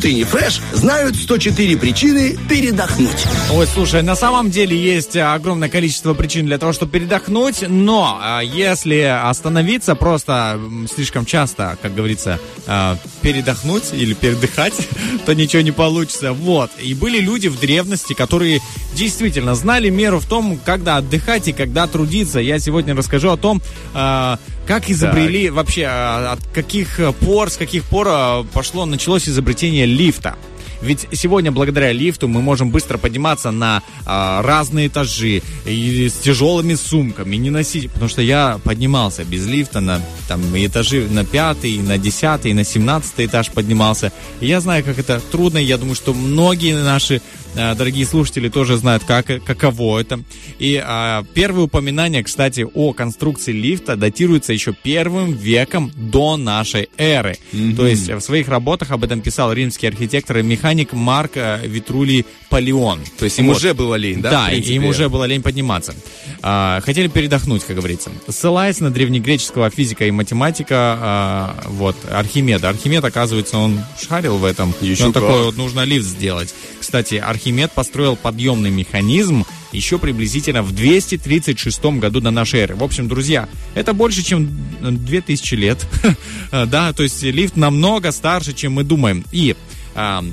Утренний фреш, знают 104 причины передохнуть. Ой, слушай, на самом деле есть огромное количество причин для того, чтобы передохнуть, но э, если остановиться просто слишком часто, как говорится, э, передохнуть или передыхать, то ничего не получится. Вот. И были люди в древности, которые действительно знали меру в том, когда отдыхать и когда трудиться. Я сегодня расскажу о том, э, как изобрели вообще, э, от каких пор, с каких пор э, пошло, началось изобретение лифта. Ведь сегодня благодаря лифту мы можем быстро подниматься на а, разные этажи и с тяжелыми сумками, не носить, потому что я поднимался без лифта на там этажи на пятый, на десятый, на семнадцатый этаж поднимался. И я знаю, как это трудно. Я думаю, что многие наши а, дорогие слушатели тоже знают, как, каково это. И а, первые упоминания, кстати, о конструкции лифта датируются еще первым веком до нашей эры. То есть в своих работах об этом писал римский архитектор и механик Марк а, Витрулий Палеон. То есть им Вот. уже было лень, да? Да, им уже было лень подниматься. А, хотели передохнуть, как говорится. Ссылаясь на древнегреческого физика и математика, а, вот, Архимеда. Архимед, оказывается, он шарил в этом. Еще он такой вот, нужно лифт сделать. Кстати, Архимед построил подъемный механизм еще приблизительно в 236 году до нашей эры. В общем, друзья, это больше, чем 2000 лет. Да, то есть лифт намного старше, чем мы думаем. И а,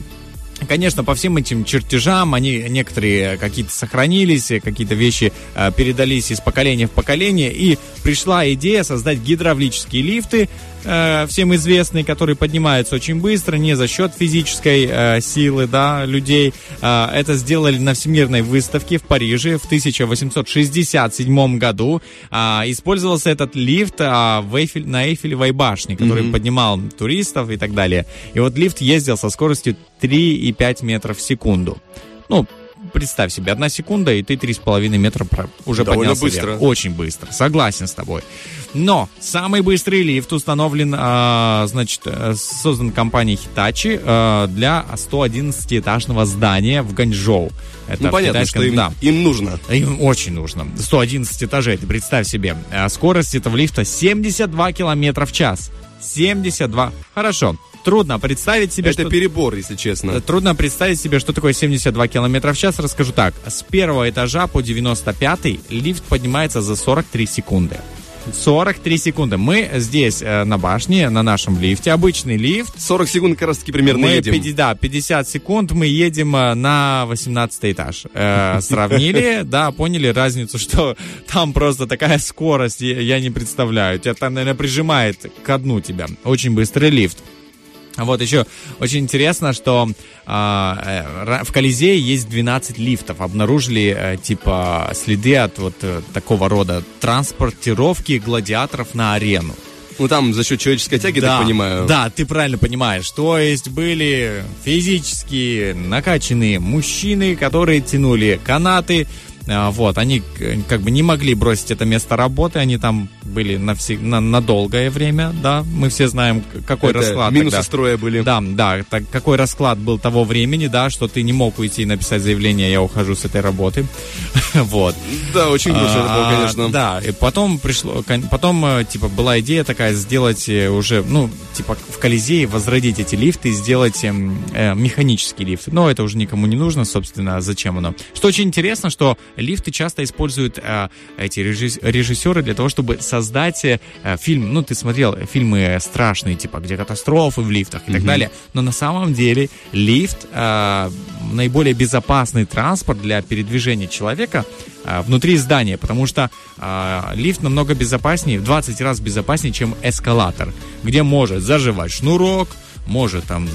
Конечно, по всем этим чертежам они некоторые какие-то сохранились, какие-то вещи э, передались из поколения в поколение, и пришла идея создать гидравлические лифты, всем известные, которые поднимаются очень быстро, не за счет физической э, силы, да, людей. Э, это сделали на Всемирной выставке в Париже в 1867 году. А, использовался этот лифт а, в Эйфель- на Эйфелевой башне, который поднимал туристов и так далее. И вот лифт ездил со скоростью 3,5 метров в секунду. Ну, представь себе, одна секунда, и ты 3,5 метра про- уже Довольно поднялся быстро. вверх. Очень быстро, согласен с тобой. Но самый быстрый лифт установлен, а, значит, э, создан компанией Hitachi а, для 111-этажного здания в Ганчжоу. Это Ну, понятно, китайском- что им, да. им нужно. Им очень нужно. 111 этажей, ты представь себе. А Скорость этого лифта 72 километра в час. 72. Хорошо. Трудно представить себе, Это что... перебор, если честно. Э, Трудно представить себе, что такое 72 километра в час. Расскажу так. С первого этажа по 95 лифт поднимается за 43 секунды. 43 секунды. Мы здесь э, на башне, на нашем лифте, обычный лифт. 40 секунд как раз таки примерно мы едем. пяти- да, 50 секунд мы едем э, на 18 этаж. Э, сравнили, да, поняли разницу, что там просто такая скорость, я, я не представляю. Тебя там, наверное, прижимает ко дну тебя. Очень быстрый лифт. Вот еще очень интересно, что а, э, в Колизее есть 12 лифтов. Обнаружили э, типа следы от вот э, такого рода транспортировки гладиаторов на арену. Ну там за счет человеческой тяги, так понимаю. Да, ты правильно понимаешь. То есть были физически накачанные мужчины, которые тянули канаты. А, Вот, они к- как бы не могли бросить это место работы, они там были на, всег- на, на долгое время, да, мы все знаем, какой Это расклад минусы тогда. строя были. Да, да, так, какой расклад был того времени, да, что ты не мог уйти и написать заявление, я ухожу с этой работы, вот. Да, очень грустно это было, А, конечно. Да, и потом пришло, потом, э, типа, была идея такая сделать э, уже, ну, типа, в Колизее возродить эти лифты и сделать эм, э, механические лифты. Но это уже никому не нужно, собственно, зачем оно. Что очень интересно, что лифты часто используют э, эти режисс- режиссеры для того, чтобы создать э, фильм. Ну, ты смотрел фильмы страшные, типа, где катастрофы в лифтах и так далее. Но на самом деле лифт э, наиболее безопасный транспорт для передвижения человека э, внутри здания, потому что э, лифт намного безопаснее, в 20 раз безопаснее, чем эскалатор, где может заживать шнурок, может там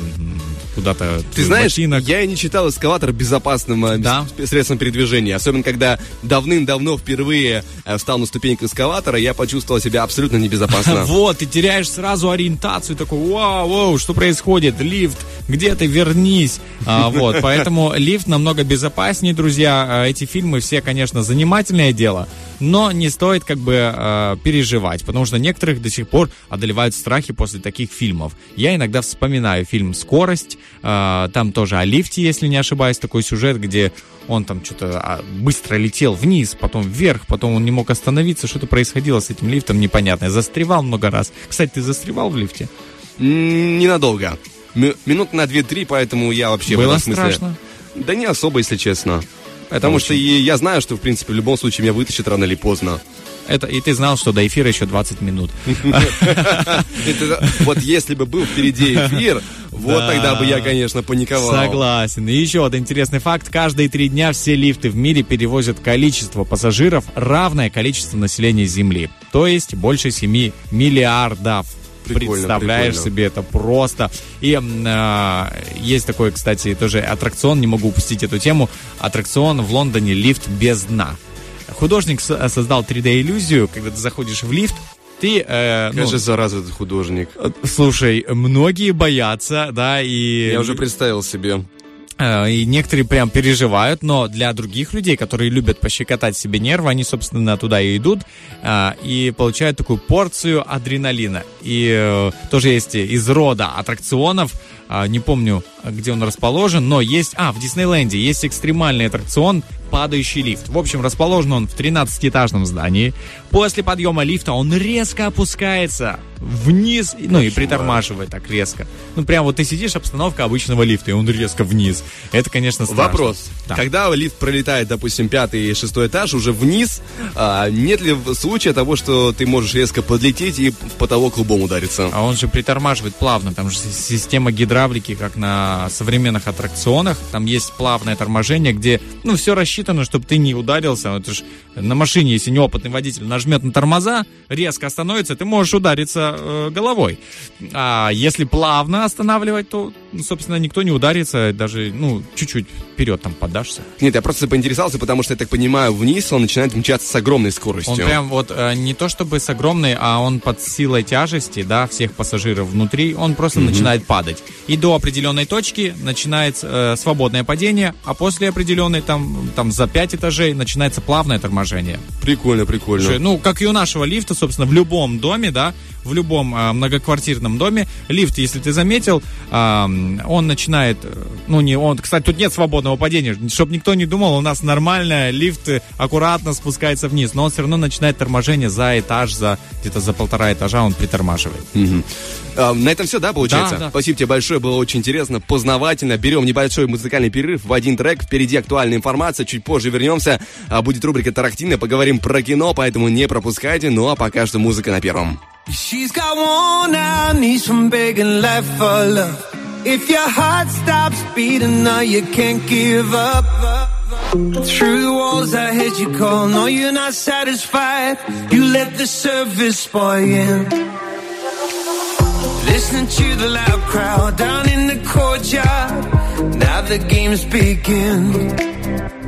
куда-то Ты знаешь, ботинок. я и не читал эскалатор безопасным э, Да. средством передвижения. Особенно, когда давным-давно впервые э, встал на ступеньку эскалатора, я почувствовал себя абсолютно небезопасно. Вот, ты теряешь сразу ориентацию, такой, вау, вау, что происходит, лифт, где ты, вернись. А, вот, поэтому лифт намного безопаснее, друзья. А, Эти фильмы все, конечно, занимательное дело, но не стоит как бы э, переживать, потому что некоторых до сих пор одолевают страхи после таких фильмов. Я иногда вспоминаю фильм «Скорость», э, там тоже о лифте, если не ошибаюсь, такой сюжет, где он там что-то а, быстро летел вниз, потом вверх, потом он не мог остановиться, что-то происходило с этим лифтом непонятно. Застревал много раз. Кстати, ты застревал в лифте? Ненадолго. Ми- Минут на 2-3, поэтому я вообще Было смысле... страшно? Да не особо, если честно. Потому что и я знаю, что, в принципе, в любом случае меня вытащит рано или поздно. Это, и ты знал, что до эфира еще 20 минут. Вот если бы был впереди эфир, вот Да. тогда бы я, конечно, паниковал. Согласен. И еще один интересный факт. Каждые три дня все лифты в мире перевозят количество пассажиров, равное количеству населения Земли. То есть больше 7 миллиардов. Прикольно, представляешь прикольно. себе, это просто. И а, есть такой, кстати, тоже аттракцион, не могу упустить эту тему, аттракцион в Лондоне «Лифт без дна». Художник создал 3D-иллюзию, когда ты заходишь в лифт, ты... э, ну, Какая же зараза этот художник. Слушай, многие боятся, да, и... Я уже представил себе. Э, И некоторые прям переживают, но для других людей, которые любят пощекотать себе нервы, они, собственно, туда и идут а, и получают такую порцию адреналина. И э, тоже есть из рода аттракционов, не помню, где он расположен, но есть... А, в Диснейленде есть экстремальный аттракцион падающий лифт. В общем, расположен он в 13-этажном здании. После подъема лифта он резко опускается вниз, ну и притормаживает так резко. Ну, прям вот ты сидишь, обстановка обычного лифта, и он резко вниз. Это, конечно, страшно. Вопрос. Да. Когда лифт пролетает, допустим, пятый и шестой этаж, уже вниз, а, нет ли случая того, что ты можешь резко подлететь и в потолок лбом удариться? А он же притормаживает плавно. Там же система гидравлики, как на современных аттракционах. Там есть плавное торможение, где, ну, все рассчитано, чтобы ты не ударился. Это ж на машине, если неопытный водитель нажмет на тормоза, резко остановится, ты можешь удариться э, головой. А если плавно останавливать, то, собственно, никто не ударится, даже, ну, чуть-чуть вперед там подашься. Нет, я просто поинтересовался, потому что, я так понимаю, вниз он начинает мчаться с огромной скоростью. Он прям вот э, не то чтобы с огромной, а он под силой тяжести, да, всех пассажиров внутри, он просто начинает падать. И до определенной точки начинается э, свободное падение, а после определенной там, там за 5 этажей начинается плавное торможение. Прикольно, прикольно. Слушай, Ну, как и у нашего лифта, собственно, в любом доме, да, в любом э, многоквартирном доме, лифт, если ты заметил, а, он начинает, э, ну, не он, кстати, тут нет свободного падения, чтобы никто не думал, у нас нормально, лифт э, аккуратно спускается вниз, но он все равно начинает торможение за этаж, за где-то за полтора этажа он притормаживает. Мгм. А, на этом все, да, получается? Да, да. Спасибо тебе большое, было очень интересно, познавательно. Берем небольшой музыкальный перерыв в один трек. Впереди актуальная информация, чуть позже вернемся. А, будет рубрика «Тарахтина», поговорим про кино, поэтому не пропускайте. Ну а пока что музыка на первом. She's got worn out knees from begging life for love. If your heart stops beating, now you can't give up. Through the walls, I heard you call. No, you're not satisfied. You let the surface spoil you. Listening to the loud crowd down in the courtyard. Now the games begin.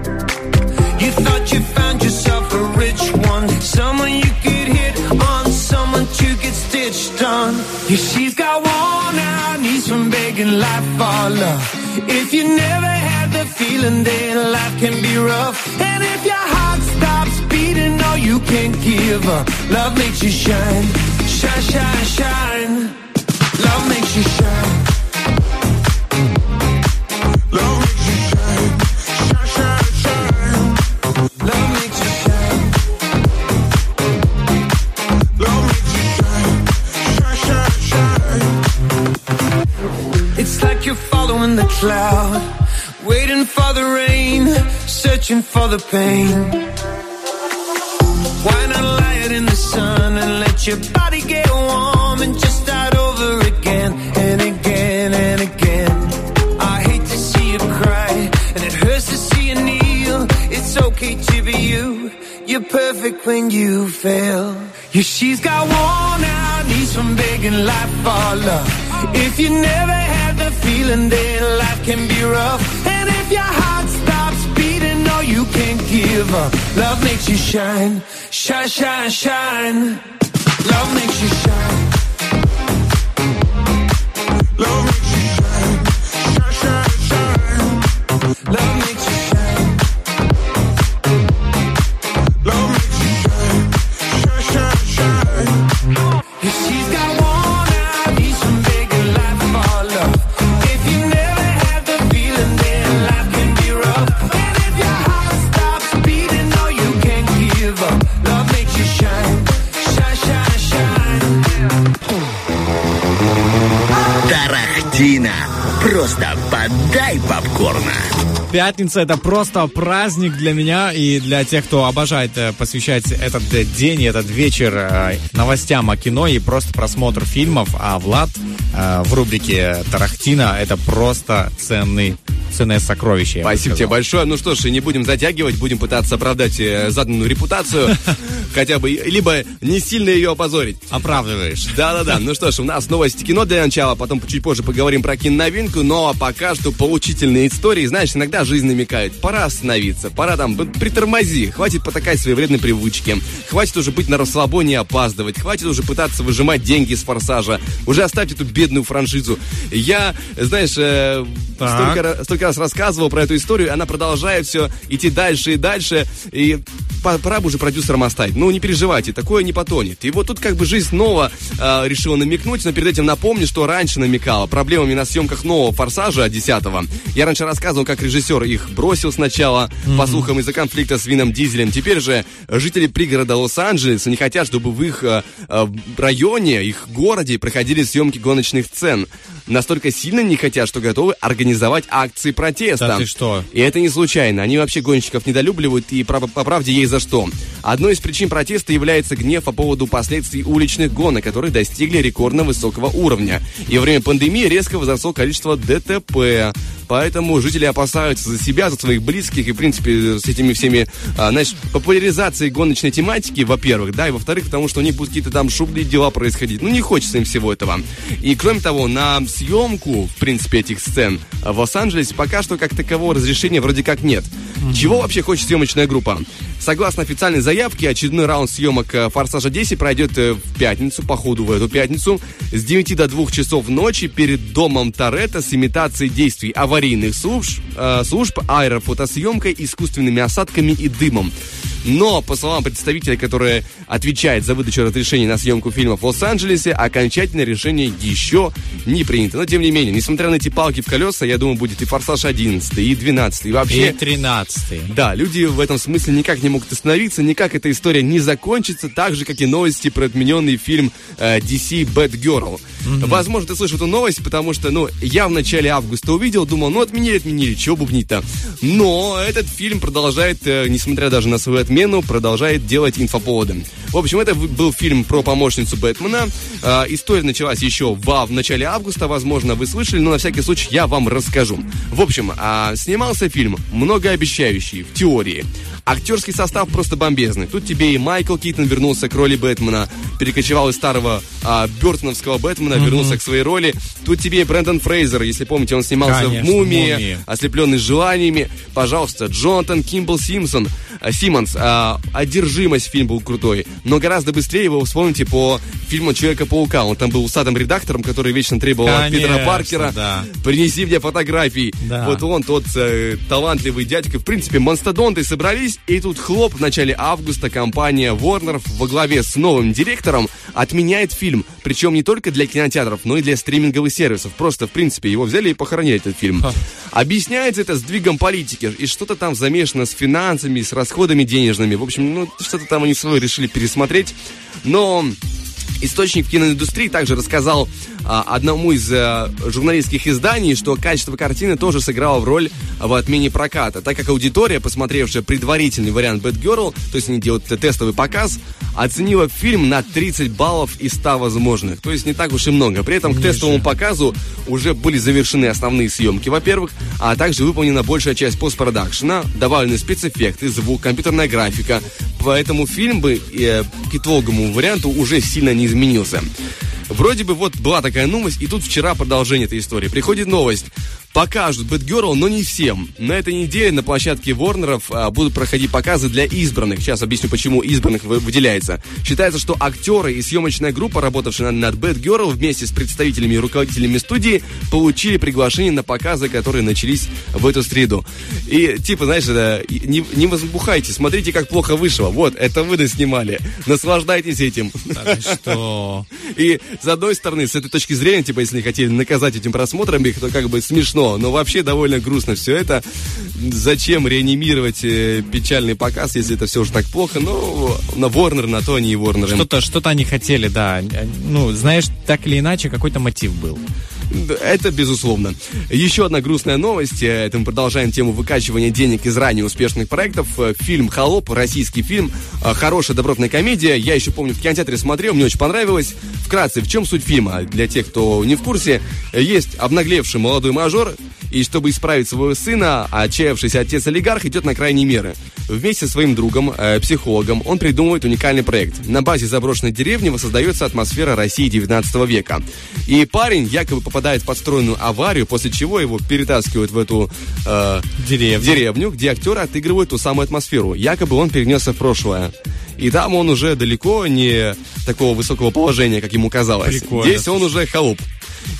You thought you found yourself a rich one, someone you could hit on, someone to get stitched on. Yeah, she's got worn out knees from begging life for love. If you never had the feeling, then life can be rough. And if your heart stops beating, no, you can't give up. Love makes you shine, shine, shine, shine. Love makes you shine. Like you're following the cloud, waiting for the rain, searching for the pain. Why not lie it in the sun and let your body get warm and just start over again and again and again? I hate to see you cry and it hurts to see you kneel. It's okay to be you. You're perfect when you fail. Yeah, she's got worn out knees from begging life for love. If you never had the feeling, then life can be rough. And if your heart stops beating, no, you can't give up. Love makes you shine, shine, shine, shine. Love makes you shine. Love makes you shine, shine, shine, shine. Love makes you Просто подай попкорна. Пятница это просто праздник для меня и для тех, кто обожает э, посвящать этот день и этот вечер э, новостям о кино и просто просмотр фильмов. А Влад э, в рубрике Тарахтина это просто ценный, ценное сокровище. Спасибо тебе большое. Ну что ж, и не будем затягивать, будем пытаться оправдать э, заданную репутацию. хотя бы, либо не сильно ее опозорить. Оправдываешь. Да-да-да. Ну что ж, у нас новости кино для начала, потом чуть позже поговорим про киноновинку, но пока что поучительные истории. Знаешь, иногда жизнь намекает, пора остановиться, пора там, притормози, хватит потакать свои вредные привычки, хватит уже быть на расслабоне и опаздывать, хватит уже пытаться выжимать деньги из форсажа, уже оставьте эту бедную франшизу. Я, знаешь, э. Столько, столько раз рассказывал про эту историю, она продолжает все идти дальше и дальше, и пора бы уже продюсером оставить. Ну, не переживайте, такое не потонет. И вот тут как бы жизнь снова э, решила намекнуть, но перед этим напомню, что раньше намекала проблемами на съемках нового «Форсажа» 10 Я раньше рассказывал, как режиссер их бросил сначала, по слухам, из-за конфликта с Вином Дизелем. Теперь же жители пригорода Лос-Анджелеса не хотят, чтобы в их э, районе, их городе проходили съемки гоночных сцен. Настолько сильно не хотят, что готовы организовать акции протеста. Да ты что? И это не случайно. Они вообще гонщиков недолюбливают, и по правде ей за что. Одной из причин протеста является гнев по поводу последствий уличных гонок, которые достигли рекордно высокого уровня. И во время пандемии резко возросло количество ДТП. Поэтому жители опасаются за себя, за своих близких и, в принципе, с этими всеми, а, знаешь, популяризацией гоночной тематики, во-первых, да, и во-вторых, потому что у них будут какие-то там шубные дела происходить. Ну, не хочется им всего этого. И, кроме того, на съемку, в принципе, этих сцен в Лос-Анджелесе пока что как такового разрешения вроде как нет. Чего вообще хочет съемочная группа? Согласно официальной заявке, очередной раунд съемок э, «Форсажа 10» пройдет э, в пятницу, по ходу в эту пятницу, с 9 до 2 часов ночи перед домом Торетто с имитацией действий аварийных служб, э, служб аэрофотосъемкой, искусственными осадками и дымом. Но, по словам представителя, который отвечает за выдачу разрешений на съемку фильмов в Лос-Анджелесе, окончательное решение еще не принято. Но, тем не менее, несмотря на эти палки в колеса, я думаю, будет и «Форсаж 11», и «12», и вообще... И 13 Да, люди в этом смысле никак не могут остановиться, никак эта история не закончится, так же, как и новости про отмененный фильм э, DC Bad Girl. Возможно, ты слышал эту новость, потому что, ну, я в начале августа увидел, думал, ну, отменили, отменили, чего бубнить-то. Но этот фильм продолжает, э, несмотря даже на свою отмену, продолжает делать инфоповоды. В общем, это был фильм про помощницу Бэтмена. Э, история началась еще в, в начале августа, возможно, вы слышали, но на всякий случай я вам расскажу. В общем, а, снимался фильм многообещающий, в теории. Актерский состав просто бомбезный. Тут тебе и Майкл Китон вернулся к роли Бэтмена, перекочевал из старого а, Бертоновского Бэтмена, вернулся к своей роли. Тут тебе и Брэндон Фрейзер, если помните, он снимался Конечно, в «Мумии», «Мумии». ослепленный желаниями. Пожалуйста, Джонатан Кимбл Симпсон, а, Симмонс, а, «Одержимость» фильм был крутой. Но гораздо быстрее его вспомните по фильму «Человека-паука». Он там был усатым редактором, который вечно требовал от Питера Конечно, Паркера да. «Принеси мне фотографии». Да. Вот он, тот э, талантливый дядька. В принципе, мастодонты собрались, и тут хлоп в начале августа компания Warner во главе с новым директором отменяет фильм. Причем не только для кинотеатров, но и для стриминговых сервисов. Просто, в принципе, его взяли и похоронили этот фильм. Объясняется это сдвигом политики. И что-то там замешано с финансами, с расходами денежными. В общем, ну, что-то там они свое решили пересмотреть. Но Источник в киноиндустрии также рассказал одному из а, журналистских изданий, что качество картины тоже сыграло в роль в отмене проката, так как аудитория, посмотревшая предварительный вариант Bad Girl, то есть они делают тестовый показ, оценила фильм на 30 баллов из 100 возможных. То есть не так уж и много. При этом к тестовому показу уже были завершены основные съемки, во-первых, а также выполнена большая часть постпродакшена, добавлены спецэффекты, звук, компьютерная графика. Поэтому фильм бы э, к итоговому варианту уже сильно не изменился. Вроде бы вот была такая новость, и тут вчера продолжение этой истории. Приходит новость. Покажут Бэтгерл, но не всем. На этой неделе на площадке Ворнеров а, будут проходить показы для избранных. Сейчас объясню, почему избранных вы- выделяется. Считается, что актеры и съемочная группа, работавшая над, Бэтгерл вместе с представителями и руководителями студии, получили приглашение на показы, которые начались в эту среду. И типа, знаешь, это, не, не возбухайте, смотрите, как плохо вышло. Вот, это вы снимали. Наслаждайтесь этим. Что? И с одной стороны, с этой точки зрения, типа, если хотели наказать этим просмотром их, то как бы смешно, но вообще довольно грустно все это. Зачем реанимировать э, печальный показ, если это все уже так плохо? Ну, на Warner, на то они и Warner. Что-то, что-то они хотели, да. Ну, знаешь, так или иначе, какой-то мотив был. Это безусловно. Еще одна грустная новость. э, Это мы продолжаем тему выкачивания денег из ранее успешных проектов. Э, Фильм «Холоп», российский фильм, э, хорошая добротная комедия. Я еще помню, в кинотеатре смотрел, мне очень понравилось. Вкратце, в чем суть фильма? Для тех, кто не в курсе, есть обнаглевший молодой мажор, И чтобы исправить своего сына, отчаявшийся отец-олигарх идет на крайние меры. Вместе со своим другом, э, психологом, он придумывает уникальный проект. На базе заброшенной деревни воссоздается атмосфера России 19 века. И парень якобы попадает в подстроенную аварию, после чего его перетаскивают в эту э, Деревню. деревню, где актеры отыгрывают ту самую атмосферу. Якобы он перенесся в прошлое. И там он уже далеко не такого высокого положения, как ему казалось. Прикольно, Здесь он уже холоп.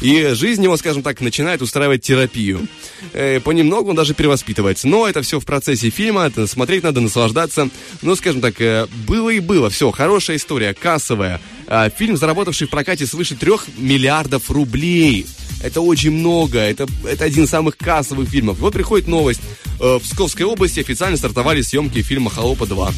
И жизнь его, скажем так, начинает устраивать терапию. Э, понемногу он даже перевоспитывается. Но это все в процессе фильма, это смотреть надо, наслаждаться. Ну, скажем так, э, было и было. Все, хорошая история, кассовая. А, фильм, заработавший в прокате свыше трех миллиардов рублей. Это очень много, это, это один из самых кассовых фильмов. Вот приходит новость. Э, В Псковской области официально стартовали съемки фильма «Холопа 2».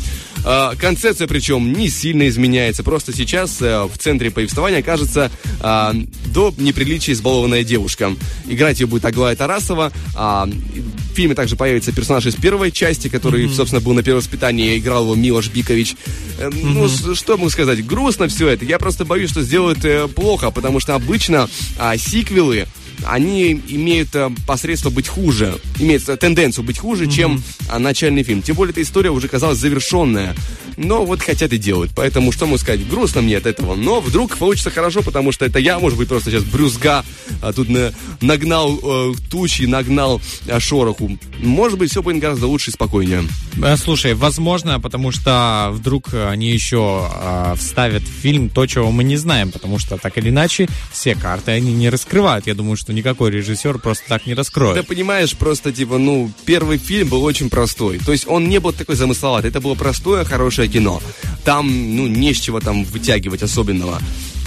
Э, Концепция причем не сильно изменяется. Просто сейчас в центре повествования окажется э, до неприличия избалованная девушка. Играть ее будет Аглая Тарасова. А, В фильме также появится персонаж из первой части, который, собственно, был на первом воспитании. Играл его Милош Бикович. Э, Ну, что могу сказать? Грустно все это. Я просто боюсь, что сделают э, плохо, потому что обычно а, сиквелы они имеют э, посредство быть хуже, имеют э, тенденцию быть хуже, чем а, начальный фильм. Тем более, эта история уже казалась завершенная. Но вот хотят и делают. Поэтому, что могу сказать, грустно мне от этого. Но вдруг получится хорошо, потому что это я, может быть, просто сейчас брюзга а, тут на- нагнал э, тучи, нагнал э, шороху. Может быть, все будет гораздо лучше и спокойнее. Э, Слушай, возможно, потому что вдруг они еще э, вставят в фильм то, чего мы не знаем, потому что так или иначе все карты они не раскрывают. Я думаю, что никакой режиссер просто так не Ты раскроет. понимаешь, просто, типа, ну, первый фильм был очень простой. То есть он не был такой замысловатый. Это было простое, хорошее кино. Там, ну, не с чего там вытягивать особенного.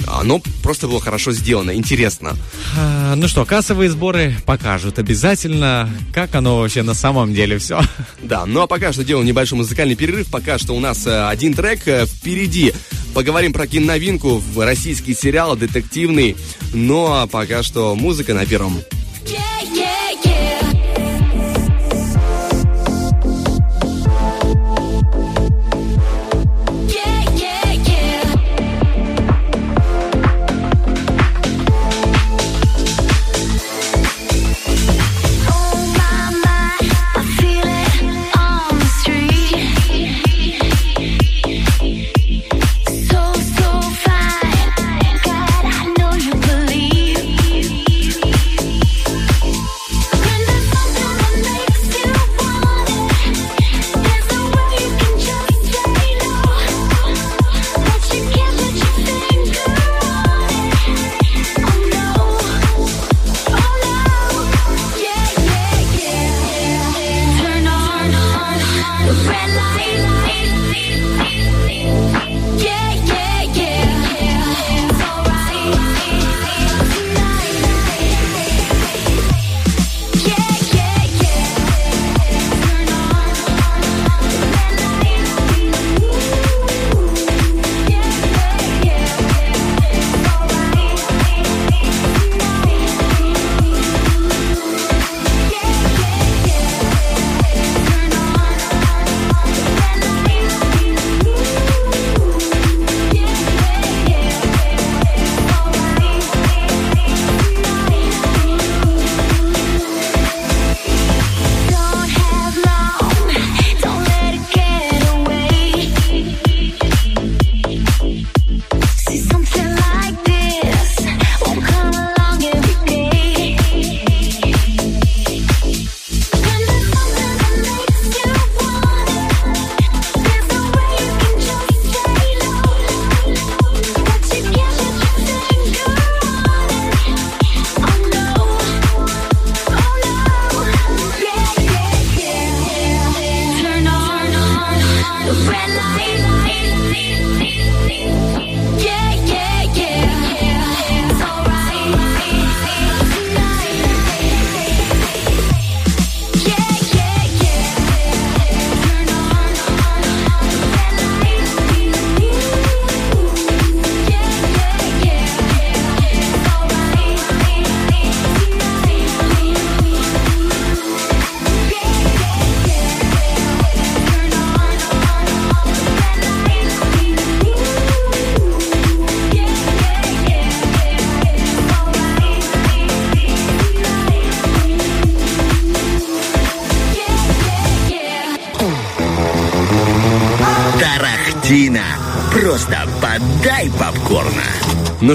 Оно просто было хорошо сделано, интересно. А, Ну что, кассовые сборы покажут обязательно, как оно вообще на самом деле все. Да, ну а пока что делаем небольшой музыкальный перерыв. Пока что у нас э, один трек э, впереди. Поговорим про киновинку, в российский сериал, детективный. Ну а пока что музыка на первом. Yeah,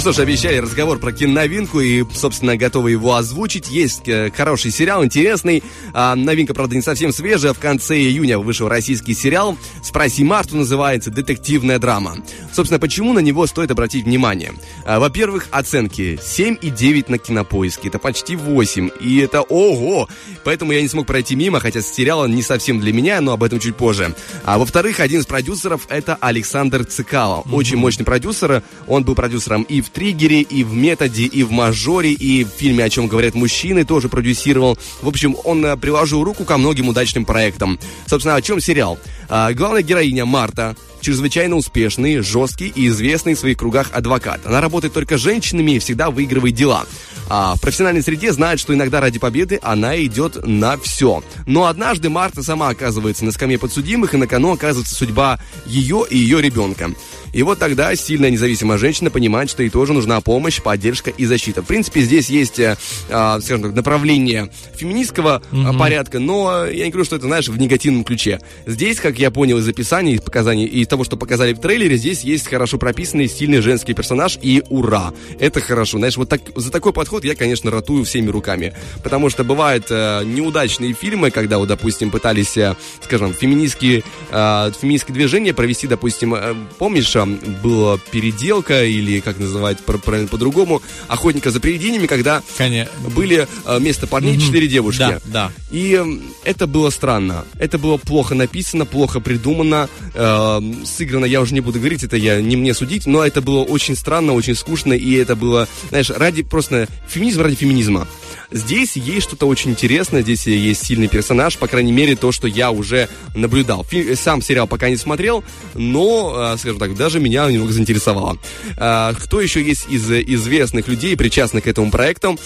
что ж, обещали разговор про киноновинку и, собственно, готовы его озвучить. Есть э, хороший сериал, интересный. А, новинка, правда, не совсем свежая. В конце июня вышел российский сериал «Спроси Марту» называется «Детективная драма». Собственно, почему на него стоит обратить внимание? А, во-первых, оценки 7,9 на кинопоиске. Это почти 8. И это ого! Поэтому я не смог пройти мимо, хотя сериал не совсем для меня, но об этом чуть позже. А во-вторых, один из продюсеров это Александр Цикало. Очень мощный продюсер. Он был продюсером и в «Триггере», и в «Методе», и в «Мажоре», и в фильме «О чем говорят мужчины» тоже продюсировал. В общем, он э, приложил руку ко многим удачным проектам. Собственно, о чем сериал? А, главная героиня Марта чрезвычайно успешный, жесткий и известный в своих кругах адвокат. Она работает только с женщинами и всегда выигрывает дела. А в профессиональной среде знает, что иногда ради победы она идет на все. Но однажды Марта сама оказывается на скамье подсудимых, и на кону оказывается судьба ее и ее ребенка. И вот тогда сильная независимая женщина понимает, что ей тоже нужна помощь, поддержка и защита. В принципе, здесь есть, э, а, скажем так, направление феминистского а, порядка, но я не говорю, что это, знаешь, в негативном ключе. Здесь, как я понял из описаний, из показаний и из того, что показали в трейлере, здесь есть хорошо прописанный сильный женский персонаж, и ура! Это хорошо. Знаешь, вот так, за такой подход я, конечно, ратую всеми руками. Потому что бывают э, неудачные фильмы, когда, вот, допустим, пытались, э, скажем, феминистские, э, феминистские движения провести, допустим, э, помнишь, была переделка, или, как называть пр- правильно по-другому, охотника за привидениями, когда Конечно. были э, вместо парней четыре девушки. Да, да. И это было странно. Это было плохо написано, плохо придумано, э, сыграно, я уже не буду говорить, это я не мне судить, но это было очень странно, очень скучно, и это было, знаешь, ради просто феминизм ради феминизма. Здесь есть что-то очень интересное, здесь есть сильный персонаж, по крайней мере, то, что я уже наблюдал. Фи- сам сериал пока не смотрел, но, э, скажем так, даже меня немного заинтересовало. Э, кто еще есть из э, известных людей, причастных к этому проекту?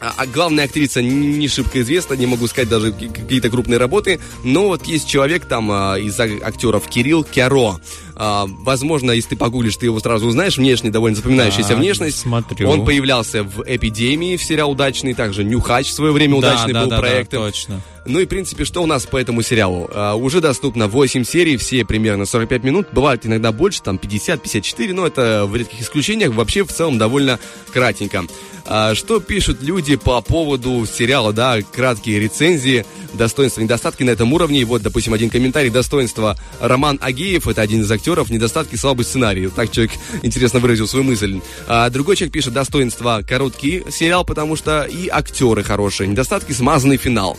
А а главная актриса не шибко известна, не могу сказать даже ки- какие-то крупные работы, но вот есть человек там а, из актеров Кирилл Кяро. А, возможно, если ты погуглишь, ты его сразу узнаешь. Внешне довольно запоминающаяся Так, внешность. смотрю. Он появлялся в «Эпидемии», в сериал удачный, также «Нюхач» в свое время Да, удачный да, был да, да, проект. точно. Ну и, в принципе, что у нас по этому сериалу? А, уже доступно 8 серий, все примерно 45 минут. Бывает иногда больше, там 50-54, но это в редких исключениях. Вообще, в целом, довольно кратенько. А, что пишут люди по поводу сериала, да, краткие рецензии, достоинства, недостатки на этом уровне. И вот, допустим, один комментарий достоинства Роман Агеев, это один из актеров, недостатки слабый сценарий. Так человек интересно выразил свою мысль. А другой человек пишет достоинства короткий сериал, потому что и актеры хорошие, недостатки смазанный финал.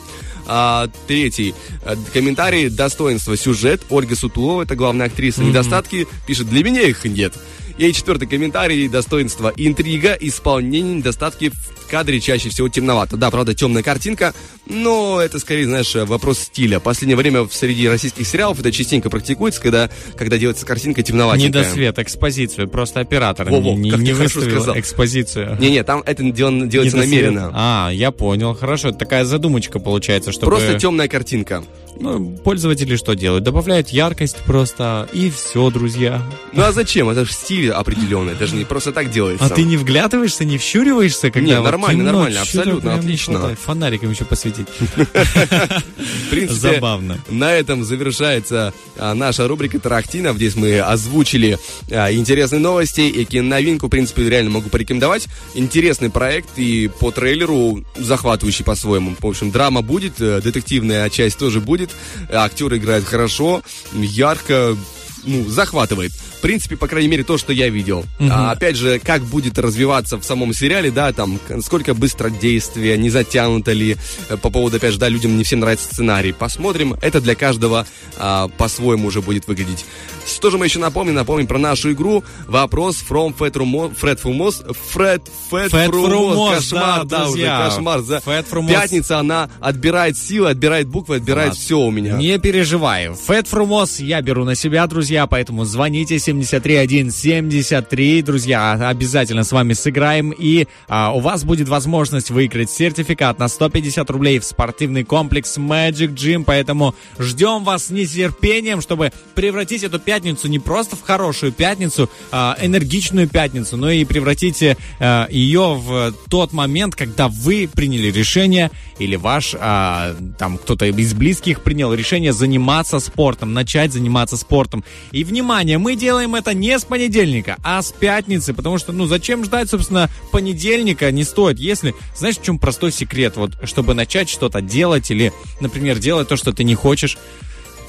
А, третий э, комментарий достоинства сюжет Ольга Сутулова, это главная актриса. Недостатки пишет для меня их нет. И четвертый комментарий достоинства интрига, исполнение, недостатки кадре чаще всего темновато. Да, правда, темная картинка, но это скорее, знаешь, вопрос стиля. Последнее время в среди российских сериалов это частенько практикуется, когда, когда делается картинка темноватенькая. Недосвет, экспозицию. Просто оператор Во-во, не, как не выставил сказал. экспозицию. Не-не, там это делано- делается Недосвет. намеренно. А, я понял. Хорошо, это такая задумочка получается, чтобы... Просто темная картинка. Ну, пользователи что делают? Добавляют яркость просто, и все, друзья. Ну а зачем? Это же стиль определенный, это же не просто так делается. А ты не вглядываешься, не вщуриваешься, когда Не, вот нормально, темно, нормально, абсолютно, отлично. хватает. Фонариком еще посветить. В принципе, Забавно. На этом завершается а, наша рубрика «Тарахтинов». Здесь мы озвучили а, интересные новости и киноновинку, в принципе, реально могу порекомендовать. Интересный проект и по трейлеру захватывающий по-своему. В общем, драма будет, э, детективная часть тоже будет. Актеры играют хорошо, ярко, ну, захватывает. В принципе, по крайней мере, то, что я видел. А, опять же, как будет развиваться в самом сериале, да, там, сколько быстро действия, не затянуто ли, э, по поводу, опять же, да, людям не всем нравится сценарий. Посмотрим, это для каждого а, по-своему уже будет выглядеть. Что же мы еще напомним? Напомним про нашу игру. Вопрос from Fred Frumos. Fred Frumos. Fred, Fred Fred Frumos. Frumos, Кошмар, да, да, уже друзья. кошмар. За Фэт Фрумос. Пятница, она отбирает силы, отбирает буквы, отбирает Ладно. все у меня. Не переживай. Фэт Фрумос я беру на себя, друзья, поэтому звоните 73173, друзья, обязательно с вами сыграем, и а, у вас будет возможность выиграть сертификат на 150 рублей в спортивный комплекс Magic Gym, поэтому ждем вас с нетерпением, чтобы превратить эту пятницу не просто в хорошую пятницу, а, энергичную пятницу, но и превратите а, ее в тот момент, когда вы приняли решение или ваш а, там кто-то из близких принял решение заниматься спортом, начать заниматься спортом. И внимание, мы делаем это не с понедельника, а с пятницы, потому что, ну, зачем ждать, собственно, понедельника не стоит, если, знаешь, в чем простой секрет, вот, чтобы начать что-то делать или, например, делать то, что ты не хочешь,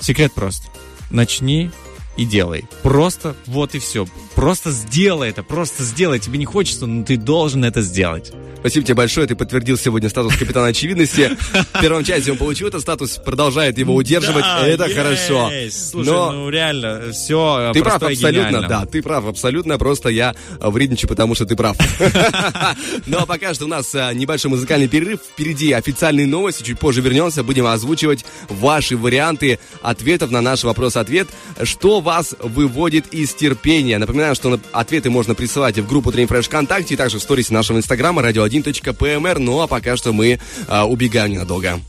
секрет прост. Начни и делай. Просто вот и все. Просто сделай это, просто сделай. Тебе не хочется, но ты должен это сделать. Спасибо тебе большое, ты подтвердил сегодня статус капитана очевидности. В первом части он получил этот статус, продолжает его удерживать, Да, это есть. хорошо. Слушай, Но ну реально, все ты прав абсолютно, да, ты прав абсолютно, просто я э, вредничаю, потому что ты прав. Ну а пока что у нас э, небольшой музыкальный перерыв, впереди официальные новости, чуть позже вернемся, будем озвучивать ваши варианты ответов на наш вопрос-ответ, что вас выводит из терпения. Напоминаю, что ответы можно присылать в группу Утренний Фреш ВКонтакте и также в сторисе нашего инстаграма radio1.pmr, ну а пока что мы э, убегаем ненадолго.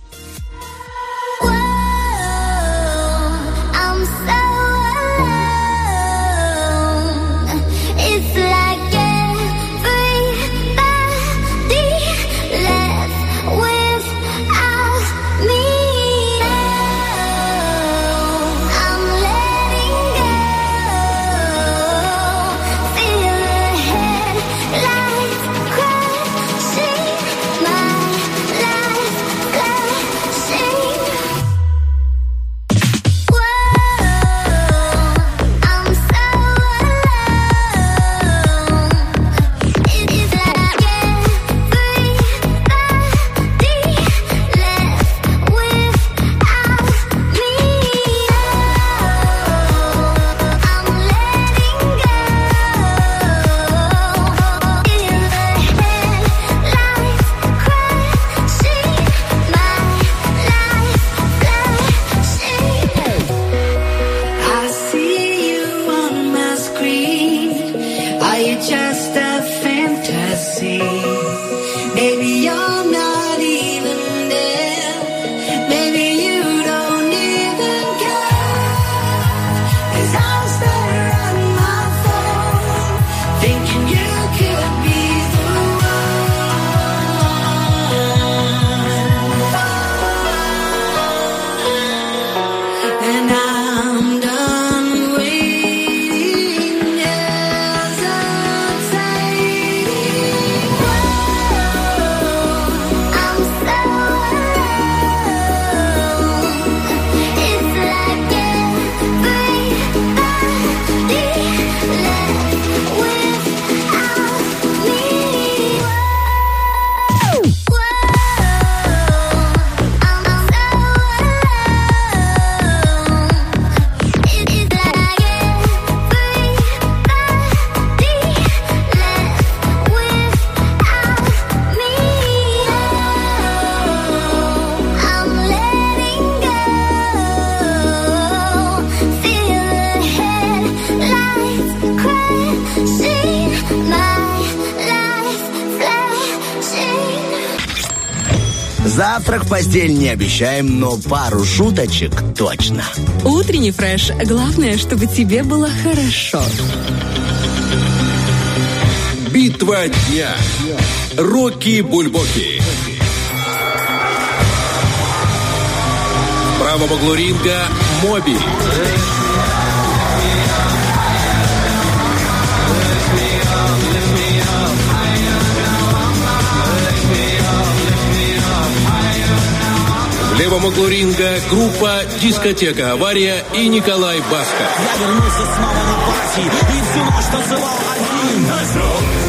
Постель не обещаем, но пару шуточек точно. Утренний фреш. Главное, чтобы тебе было хорошо. Битва дня. Рокки Бульбоки. В правом углу ринга Моби. В левом углу ринга группа «Дискотека Авария» и Николай Басков. Я вернулся снова на пати И всю ночь танцевал один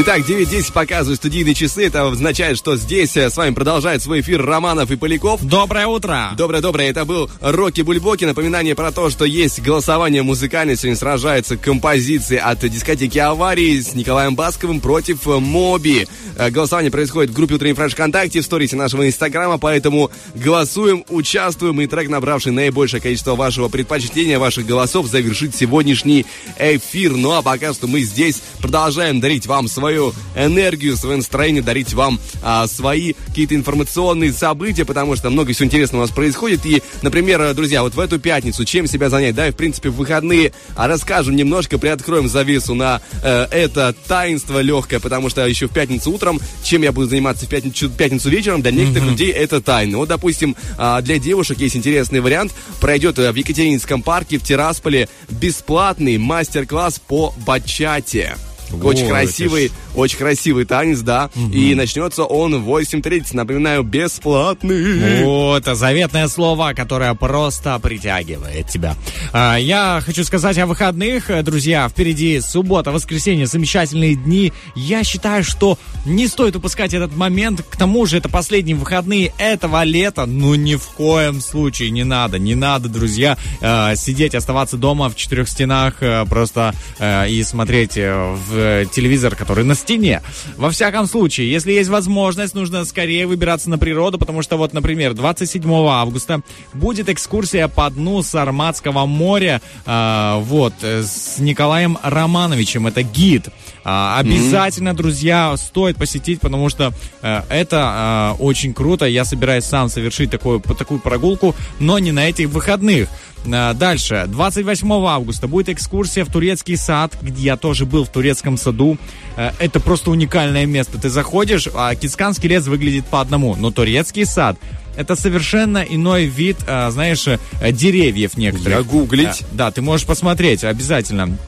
Итак, 9.10 показывают студийные часы. Это означает, что здесь э, с вами продолжает свой эфир Романов и Поляков. Доброе утро! Доброе-доброе. Это был Рокки Бульбоки. Напоминание про то, что есть голосование музыкальное. Сегодня сражается композиции от дискотеки «Аварии» с Николаем Басковым против э, Моби. Э, Голосование происходит в группе «Утренний фреш ВКонтакте» в сторисе нашего Инстаграма, поэтому голосуем, участвуем, и трек, набравший наибольшее количество вашего предпочтения, ваших голосов, завершит сегодняшний эфир. Ну а пока что мы здесь продолжаем дарить вам свою энергию, свое настроение, дарить вам а, свои какие-то информационные события, потому что много всего интересного у нас происходит. И, например, друзья, вот в эту пятницу чем себя занять, да, и в принципе в выходные а, расскажем немножко, приоткроем завесу на э, это таинство легкое, потому что еще в пятницу утром, чем я буду заниматься в пятницу, пятницу вечером, для некоторых людей это тайна. Вот, допустим, а, для девушек есть интересный вариант, пройдет э, в Екатерининском парке в Тирасполе бесплатный мастер-класс по бачате. Очень красивый, очень красивый танец, да. И начнется он в 8.30. Напоминаю, бесплатный. Вот, заветное слово, которое просто притягивает тебя. А, Я хочу сказать о выходных, э, друзья. Впереди суббота, воскресенье, замечательные дни. Я считаю, что не стоит упускать этот момент. К тому же, это последние выходные этого лета. Ну, ни в коем случае не надо, не надо, друзья, э, сидеть, оставаться дома в четырех стенах э, просто и смотреть в телевизор, который на стене. Во всяком случае, если есть возможность, нужно скорее выбираться на природу, потому что вот, например, 27 августа будет экскурсия по дну Сарматского моря, э, вот, с Николаем Романовичем, это гид. А, обязательно, друзья, стоит посетить, потому что э, это э, очень круто. Я собираюсь сам совершить такую, такую прогулку, но не на этих выходных. А, Дальше. 28 августа будет экскурсия в турецкий сад, где я тоже был в турецком саду. Э, Это просто уникальное место. Ты заходишь, а Кицканский лес выглядит по одному, но турецкий сад это совершенно иной вид, а, знаешь, э, деревьев некоторых. Я гуглить. Да, ты можешь посмотреть обязательно.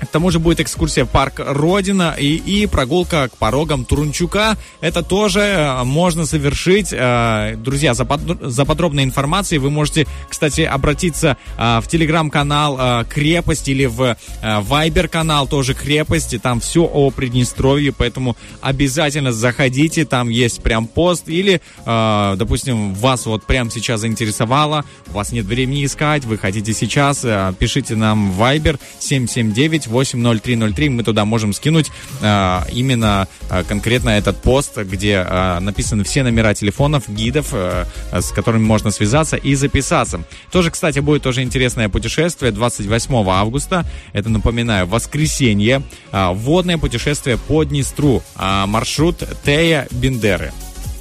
К тому же будет экскурсия в парк Родина и, и прогулка к порогам Турунчука. Это тоже э, можно совершить. Э, друзья, за, под, за подробной информацией вы можете, кстати, обратиться э, в телеграм-канал «Крепость» или в вайбер-канал тоже «Крепости». Там все о Приднестровье, поэтому обязательно заходите. Там есть прям пост или, допустим, вас вот прям сейчас заинтересовало, у вас нет времени искать, вы хотите сейчас, пишите нам вайбер 779 9680303. Мы туда можем скинуть а, именно а, конкретно этот пост, где а, написаны все номера телефонов, гидов, э, с которыми можно связаться и записаться. Тоже, кстати, будет тоже интересное путешествие 28 августа. Это, напоминаю, воскресенье. Водное путешествие по Днестру. Маршрут Тея Бендеры.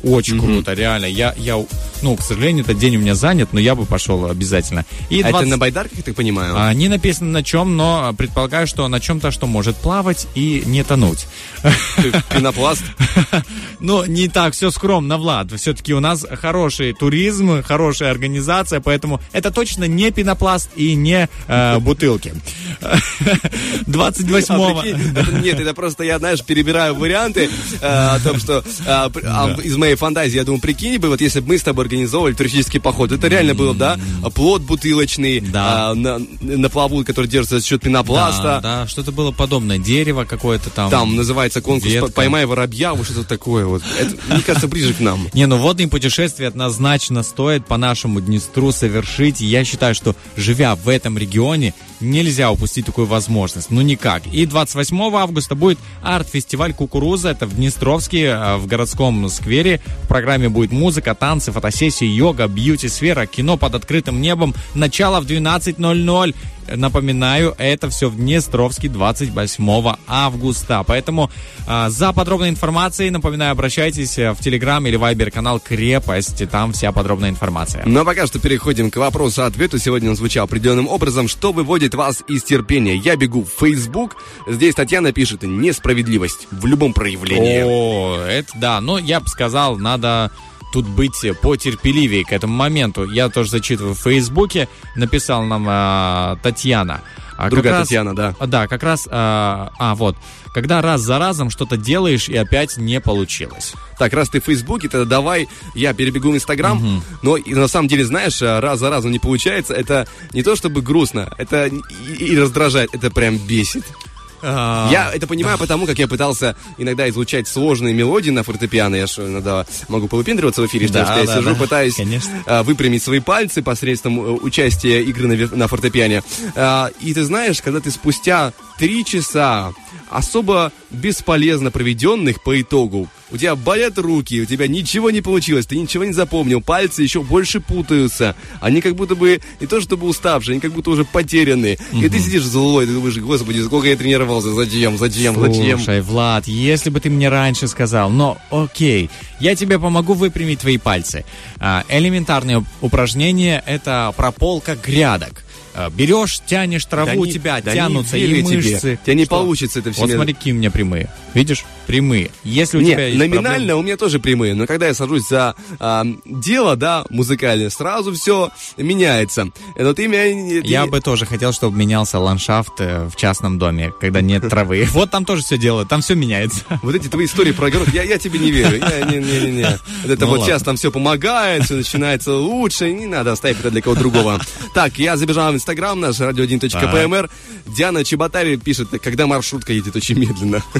Очень круто, реально. Я, я, ну, к сожалению, этот день у меня занят, но я бы пошел обязательно. И А 20 это на байдарках, я так понимаю? а, Не написано на чем, но предполагаю, что на чем-то, что может плавать и не тонуть. Пенопласт. Ну, не так все скромно, Влад. Все-таки у нас хороший туризм, хорошая организация, поэтому это точно не пенопласт и не э, бутылки. 28-го. А, прикинь, это- нет, это просто я, знаешь, перебираю варианты э, о том, что э, а, из моей фантазии, я думаю, прикинь бы, вот если бы мы с тобой организовывали туристический поход, это реально было, да, плод бутылочный, Да. а, на, на плаву, который держится за счет пенопласта. Да, да, что-то было подобное. Дерево какое-то там. Там называется конкурс Ветка. «Поймай воробья», вот что-то такое вот. Это, мне кажется, ближе к нам. Не, ну водные путешествия однозначно стоит по нашему Днестру совершить. Я считаю, что живя в этом регионе, нельзя упустить такую возможность. Ну никак. И 28 августа будет арт-фестиваль «Кукуруза». Это в Днестровске, э, в городском сквере. В программе будет музыка, танцы, фотосессии, йога, бьюти-сфера, кино под открытым небом. Начало в 12.00. Напоминаю, это все в Днестровске 28 августа. Поэтому а, за подробной информацией, напоминаю, обращайтесь э, в Телеграм или Вайбер канал Крепость. Там вся подробная информация. Но пока что переходим к вопросу-ответу. Сегодня он звучал определенным образом. Что выводит вас из терпения? Я бегу в Facebook. Здесь Татьяна пишет «Несправедливость в любом проявлении». О, это да. Ну, я бы сказал, надо тут быть потерпеливее к этому моменту. Я тоже зачитываю в Фейсбуке, написал нам а, Татьяна. А Другая раз- Татьяна, да. Да, как раз, а, а, вот, когда раз за разом что-то делаешь и опять не получилось. Так, раз ты в Фейсбуке, тогда давай я перебегу в Инстаграм. Но и на самом деле, знаешь, а, раз за разом не получается. Это не то чтобы грустно, это и, и раздражает, это прям бесит. А, Я это понимаю потому, как я пытался иногда изучать сложные мелодии на фортепиано. Я же иногда могу повыпендриваться в эфире, Да, что я сижу, пытаюсь а, выпрямить свои пальцы посредством э, участия игры на фортепиане. А, и ты знаешь, когда ты спустя три часа особо бесполезно проведенных по итогу, у тебя болят руки, у тебя ничего не получилось, ты ничего не запомнил, пальцы еще больше путаются, они как будто бы не то чтобы уставшие, они как будто уже потерянные. И ты сидишь злой, ты думаешь, господи, сколько я тренировался, зачем, зачем, зачем? Слушай, Влад, если бы ты мне раньше сказал, но окей, я тебе помогу выпрямить твои пальцы. А, элементарное упражнение – это прополка грядок. А, Берешь, тянешь траву, Да у тебя да тянутся и тебе. мышцы. У тебя не Что? получится это всё Вот смотри, какие у меня прямые. Видишь? Прямые. Если у Не, тебя есть номинально проблемы- у меня тоже прямые, но когда я сажусь за а, дело, да, музыкальное, сразу все меняется. Но ты меня... ты Я бы тоже хотел, чтобы менялся ландшафт э, в частном доме, когда нет травы. Вот там тоже все делают, там все меняется. Вот эти твои истории про огород, я, я тебе не верю. Я, не, не, не, Это Ну вот ладно. сейчас там все помогает, все начинается лучше, не надо оставить это для кого-то другого. Так, я забежал Инстаграм наш, radio1.pmr. Диана Чеботари пишет, когда маршрутка едет очень медленно.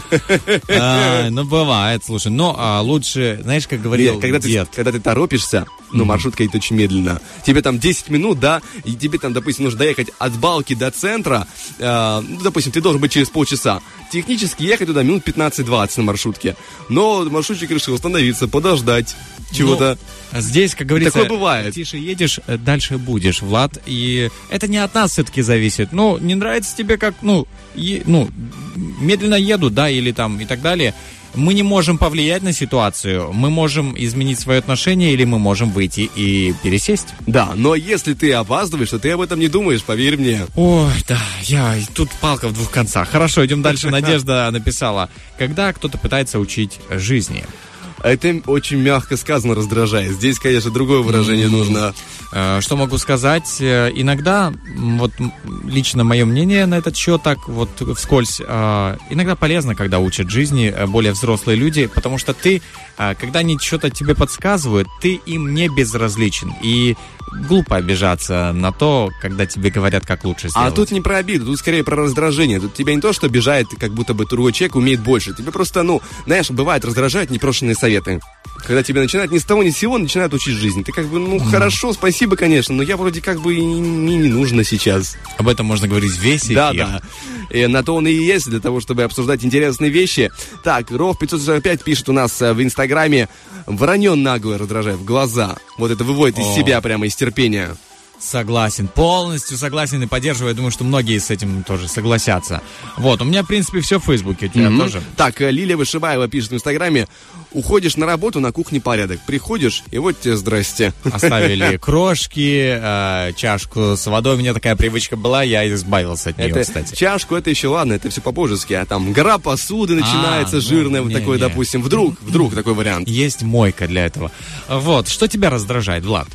А, Ну, бывает, слушай. Но а, лучше, знаешь, как говорил Нет, когда ты, когда ты торопишься, ну, маршрутка едет очень медленно. Тебе там 10 минут, да, и тебе там, допустим, нужно доехать от балки до центра, э, ну, допустим, ты должен быть через полчаса. Технически ехать туда минут 15-20 на маршрутке. Но маршрутчик решил остановиться, подождать чего-то. Ну, здесь, как говорится, Такое бывает. тише едешь, э, дальше будешь, Влад. И это не от нас все-таки зависит. Ну, не нравится тебе, как, ну, е- ну, медленно еду, да, или там и так далее. Мы не можем повлиять на ситуацию. Мы можем изменить свое отношение, или мы можем выйти и пересесть. Да, но если ты опаздываешь, то ты об этом не думаешь, поверь мне. Ой, да, я тут палка в двух концах. Хорошо, идем дальше. Надежда написала, когда кто-то пытается учить жизни. Это очень мягко сказано, раздражает. Здесь, конечно, другое выражение нужно. Э, Что могу сказать? Э, Иногда, вот лично мое мнение на этот счет, так вот вскользь, э, иногда полезно, когда учат жизни э, более взрослые люди, потому что ты, когда они что-то тебе подсказывают, ты им не безразличен. И глупо обижаться на то, когда тебе говорят, как лучше сделать. А тут не про обиду, тут скорее про раздражение. Тут тебя не то, что обижает, как будто бы другой человек умеет больше. Тебе просто, ну, знаешь, бывает раздражают непрошенные советы. Когда тебе начинают ни с того ни с сего начинают учить жизнь. Ты как бы, ну, хорошо, спасибо, конечно, но я вроде как бы и не, не нужно сейчас. Об этом можно говорить весь эфир. Да, да. И на то он и есть, для того, чтобы обсуждать интересные вещи. Так, Ров 545 пишет у нас э, в Инстаграме «Вранье наглое раздражает в глаза». Вот это выводит из О. себя прямо, из терпения. Согласен, полностью согласен и поддерживаю. Я думаю, что многие с этим тоже согласятся. Вот, у меня, в принципе, все в Фейсбуке. У тебя Мгм. тоже? Так, э, Лилия Вышибаева пишет в Инстаграме «Уходишь на работу, на кухне порядок. Приходишь, и вот тебе здрасте». Оставили крошки, э, чашку с водой. У меня такая привычка была, я избавился от нее, Это кстати. чашку, это еще ладно, это все по-божески, а там гора посуды начинается ну, жирная, вот не, такой, не. допустим, вдруг, вдруг такой вариант. Есть мойка для этого. Вот, что тебя раздражает, Влад?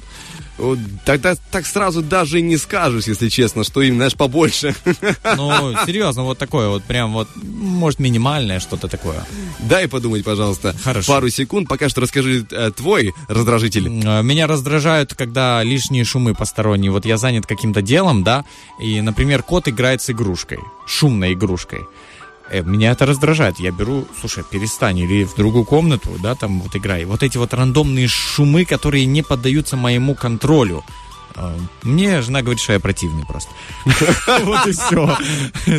Тогда так сразу даже и не скажешь, если честно, что им, знаешь, побольше. Ну, серьезно, вот такое вот прям вот, может, минимальное что-то такое. Дай подумать, пожалуйста, Хорошо. пару секунд, пока что расскажи э, твой раздражитель. Э, Меня раздражают, когда лишние шумы посторонние. Вот я занят каким-то делом, да, и, например, кот играет с игрушкой, шумной игрушкой. Э, Меня это раздражает. Я беру, слушай, перестань, или в другую комнату, да, там вот играй. Вот эти вот рандомные шумы, которые не поддаются моему контролю. Э, Мне жена говорит, что я противный просто. Вот и все.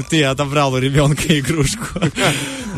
Ты отобрал у ребенка игрушку.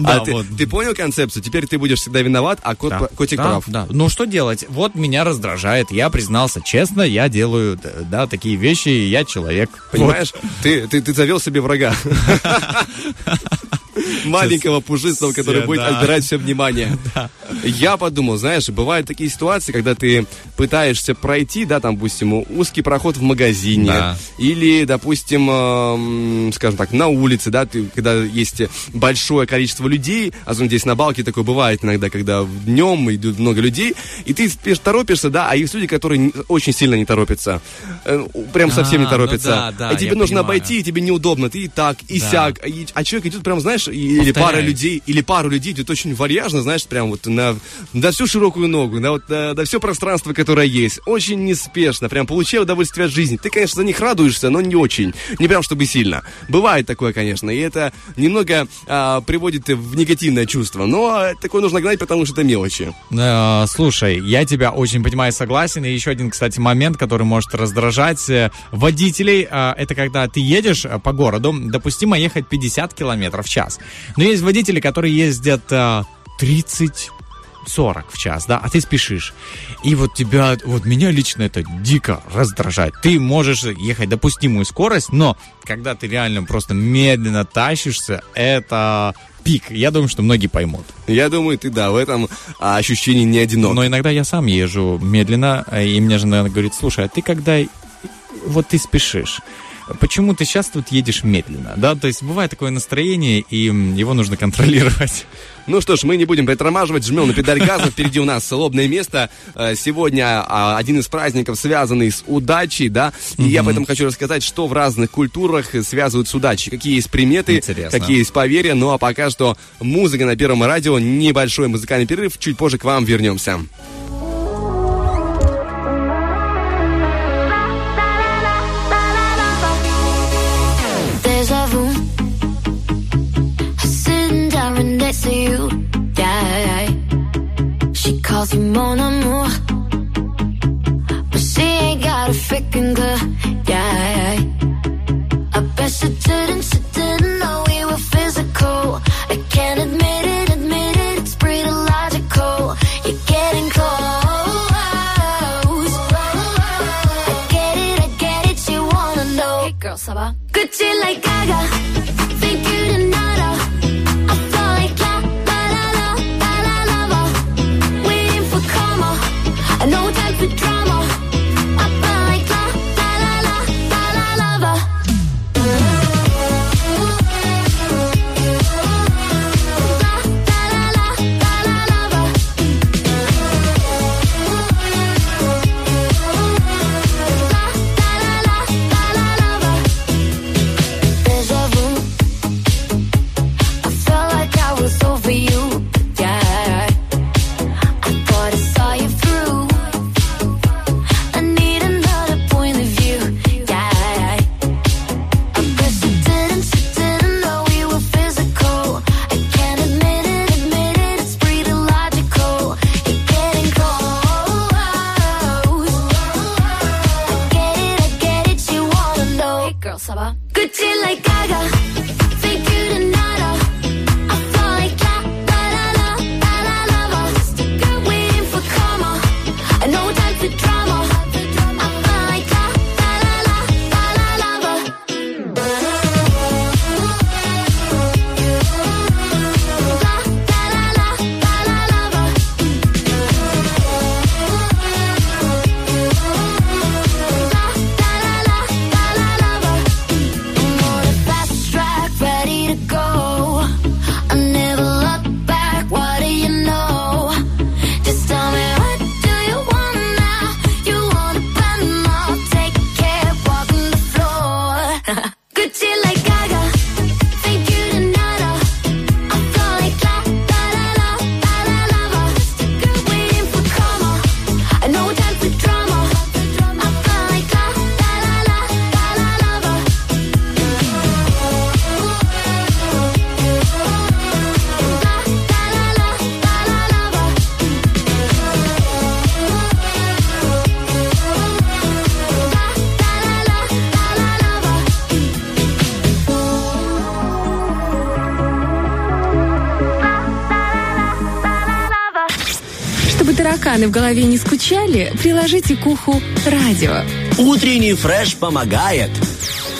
А ты, понял концепцию? Теперь ты будешь всегда виноват, а котик прав. Да. Ну что делать? Вот меня раздражает. Я признался честно, я делаю да, такие вещи, я человек. Понимаешь? Ты завел себе врага. Маленького пушистого, который Все, будет да. отбирать все внимание. Я подумал, знаешь, бывают такие ситуации, когда ты пытаешься пройти, да, там, допустим, узкий проход в магазине, Да. или, допустим, скажем так, на улице, да, ты, когда есть большое количество людей, особенно здесь на балке такое бывает иногда, когда днем идут много людей, и ты спеш- торопишься, да, а есть люди, которые очень сильно не торопятся, Э, прям совсем А, не ну торопятся, да, да, и тебе нужно понимаю. обойти, и тебе неудобно, ты и так, и сяк, и- а человек идет прям, знаешь, или Повторяй. пара людей, или пару людей идет очень вальяжно, знаешь, прям вот на, на всю широкую ногу, на, вот, на, на все пространство, которое есть. Очень неспешно, прям получая удовольствие от жизни. Ты, конечно, за них радуешься, но не очень. Не прям чтобы сильно. Бывает такое, конечно, и это немного а, приводит в негативное чувство. Но такое нужно гнать, потому что это мелочи. Э, Слушай, я тебя очень понимаю, согласен. И еще один, кстати, момент, который может раздражать э, водителей, э, это когда ты едешь по городу, допустимо ехать 50 километров в час. Но есть водители, которые ездят э, 30 40 в час, да, а ты спешишь. И вот тебя, вот меня лично это дико раздражает. Ты можешь ехать допустимую скорость, но когда ты реально просто медленно тащишься, это пик. Я думаю, что многие поймут. Я думаю, ты, да, в этом а, ощущении не одинок. Но иногда я сам езжу медленно, и мне жена говорит, слушай, а ты когда вот ты спешишь, почему ты сейчас тут едешь медленно, да? То есть бывает такое настроение, и его нужно контролировать. Ну что ж, мы не будем притормаживать, жмем на педаль газа. Впереди у нас лобное место. Э, Сегодня а, один из праздников, связанный с удачей, да. И я поэтому хочу рассказать, что в разных культурах связывают с удачей. Какие есть приметы, Интересно. какие есть поверья. Ну а пока что музыка на Первом радио. Небольшой музыкальный перерыв. Чуть позже к вам вернемся. Calls you mon amour. But she ain't got a freaking clue. Yeah. В голове не скучали, приложите к уху радио. Утренний фреш помогает.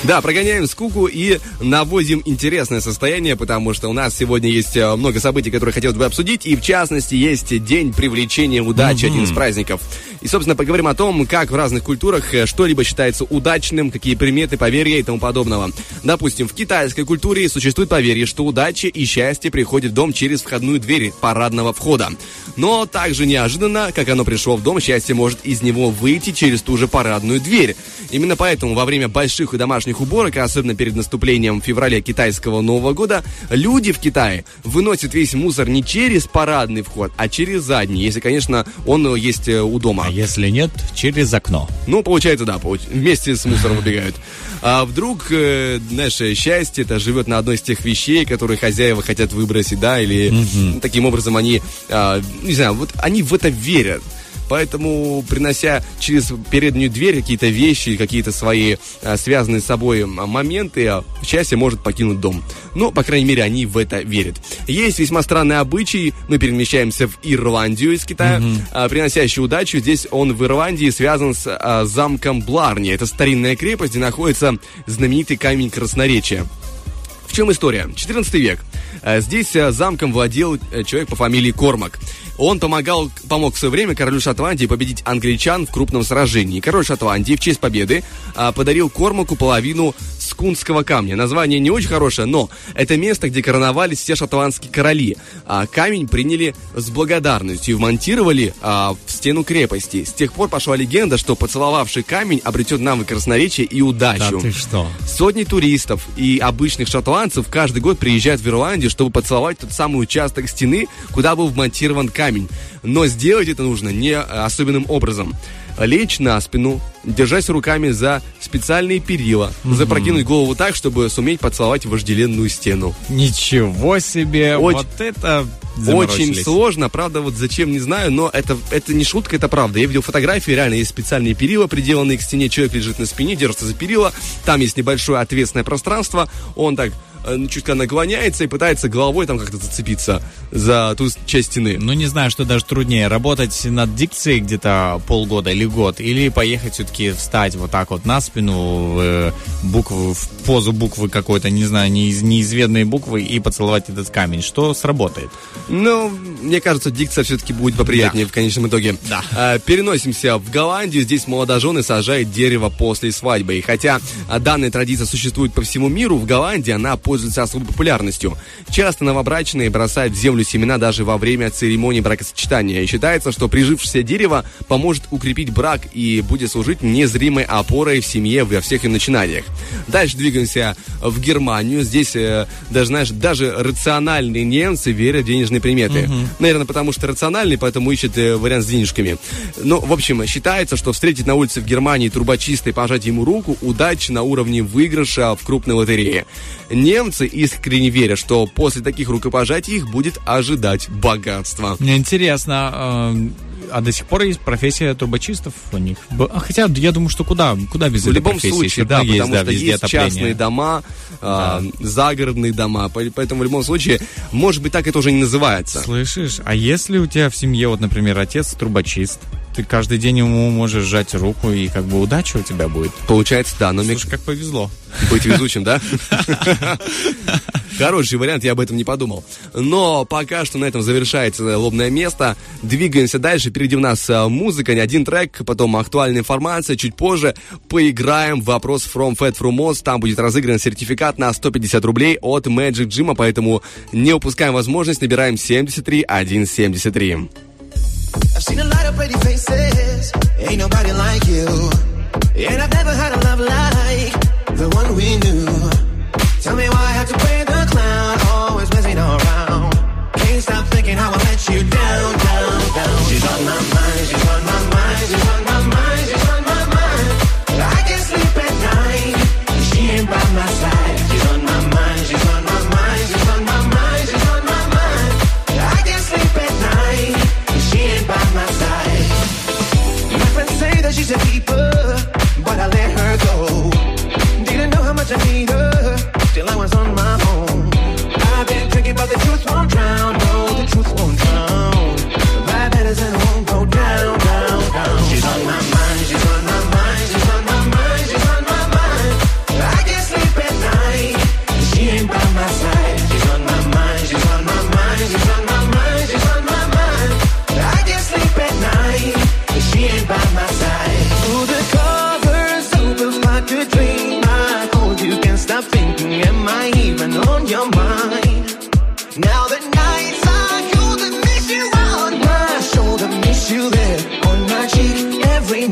Да, прогоняем скуку и наводим интересное состояние, потому что у нас сегодня есть э, много событий, которые хотелось бы обсудить, и в частности есть День привлечения удачи, один из праздников. И, собственно, поговорим о том, как в разных культурах э, что-либо считается удачным, какие приметы, поверья и тому подобного. Допустим, в китайской культуре существует поверье, что удача и счастье приходят в дом через входную дверь парадного входа. Но также неожиданно, как оно пришло в дом, счастье может из него выйти через ту же парадную дверь. Именно поэтому во время больших и домашних уборок, особенно перед наступлением в феврале китайского Нового года, люди в Китае выносят весь мусор не через парадный вход, а через задний, если, конечно, он э, есть э, у дома. Если нет, через окно. Ну, получается, да, вместе с мусором убегают. А вдруг, э, э, счастье это живет на одной из тех вещей, которые хозяева хотят выбросить, да, или ну, таким образом они, а, не знаю, вот они в это верят. Поэтому, принося через переднюю дверь какие-то вещи, какие-то свои а, связанные с собой моменты, а, счастье может покинуть дом. Ну, по крайней мере, они в это верят. Есть весьма странный обычай. Мы перемещаемся в Ирландию из Китая, а, приносящий удачу. Здесь он в Ирландии связан с замком Бларни. Это старинная крепость, где находится знаменитый камень красноречия. Чем история? 14 век. Э, Здесь э, замком владел э, человек по фамилии Кормак. Он помогал, помог в свое время королю Шотландии победить англичан в крупном сражении. Король Шотландии в честь победы подарил Кормаку половину скунского камня. Название не очень хорошее, но это место, где короновались все шотландские короли. А, камень приняли с благодарностью и вмонтировали а, в стену крепости. С тех пор пошла легенда, что поцеловавший камень обретет навык красноречия и удачу. Да ты что? Сотни туристов и обычных шотландцев каждый год приезжают в Ирландию, чтобы поцеловать тот самый участок стены, куда был вмонтирован камень. Но сделать это нужно не э, особенным образом. Лечь на спину, держась руками за специальные перила, запрокинуть голову так, чтобы суметь поцеловать вожделенную стену. Ничего себе! Очень- вот это Очень сложно, правда, вот зачем, не знаю, но это, это не шутка, это правда. Я видел фотографии, реально есть специальные перила, приделанные к стене, человек лежит на спине, держится за перила, там есть небольшое ответственное пространство, он так э, чуть наклоняется и пытается головой там как-то зацепиться за ту часть стены. Ну, не знаю, что даже труднее, работать над дикцией где-то полгода или год, или поехать все-таки встать вот так вот на спину, в, э, буквы, в позу буквы какой-то, не знаю, неиз- неизведанные буквы и поцеловать этот камень. Что сработает? Ну, мне кажется, дикция все-таки будет поприятнее в конечном итоге. Да. А, переносимся в Голландию. Здесь молодожены сажают дерево после свадьбы. И хотя данная традиция существует по всему миру, в Голландии она пользуется особой популярностью. Часто новобрачные бросают в землю семена даже во время церемонии бракосочетания. И считается, что прижившееся дерево поможет укрепить брак и будет служить незримой опорой в семье во всех ее начинаниях. Дальше двигаемся в Германию. Здесь, э, даже, знаешь, даже рациональные немцы верят в денежные приметы. Наверное, потому что рациональные, поэтому ищут э, вариант с денежками. Ну, в общем, считается, что встретить на улице в Германии трубочиста и пожать ему руку удача на уровне выигрыша в крупной лотерее. Немцы искренне верят, что после таких рукопожатий их будет ожидать богатство. Мне интересно, э, а до сих пор есть профессия трубочистов у них? А Хотя я думаю, что куда, куда без В этой любом профессии? случае, да, равно потому да, что есть отопление. частные дома, а, загородные дома, по- поэтому в любом случае, может быть, так это уже не называется. Слышишь, а если у тебя в семье, вот, например, отец трубочист, ты каждый день ему можешь сжать руку, и как бы удача у тебя будет. Получается, да, но мне Слушай, как повезло. быть везучим, да? Хороший вариант, я об этом не подумал. Но пока что на этом завершается лобное место. Двигаемся дальше. Впереди у нас а, музыка, не один трек, потом актуальная информация. Чуть позже поиграем в вопрос From Fat From Moss. Там будет разыгран сертификат на 150 рублей от Magic Jim, поэтому не упускаем возможность. Набираем 73 173. I've seen a lot of pretty faces, ain't nobody like you. And I've never had a love like the one we knew. Tell me why I have to play the clown, always messing around. Can't stop thinking how I let you down, down, down. She's on my mind, she's a keeper, but I let her go. Didn't know how much I need her, till I was on my own. I've been drinking, but the truth won't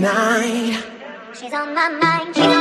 night. She's on my mind.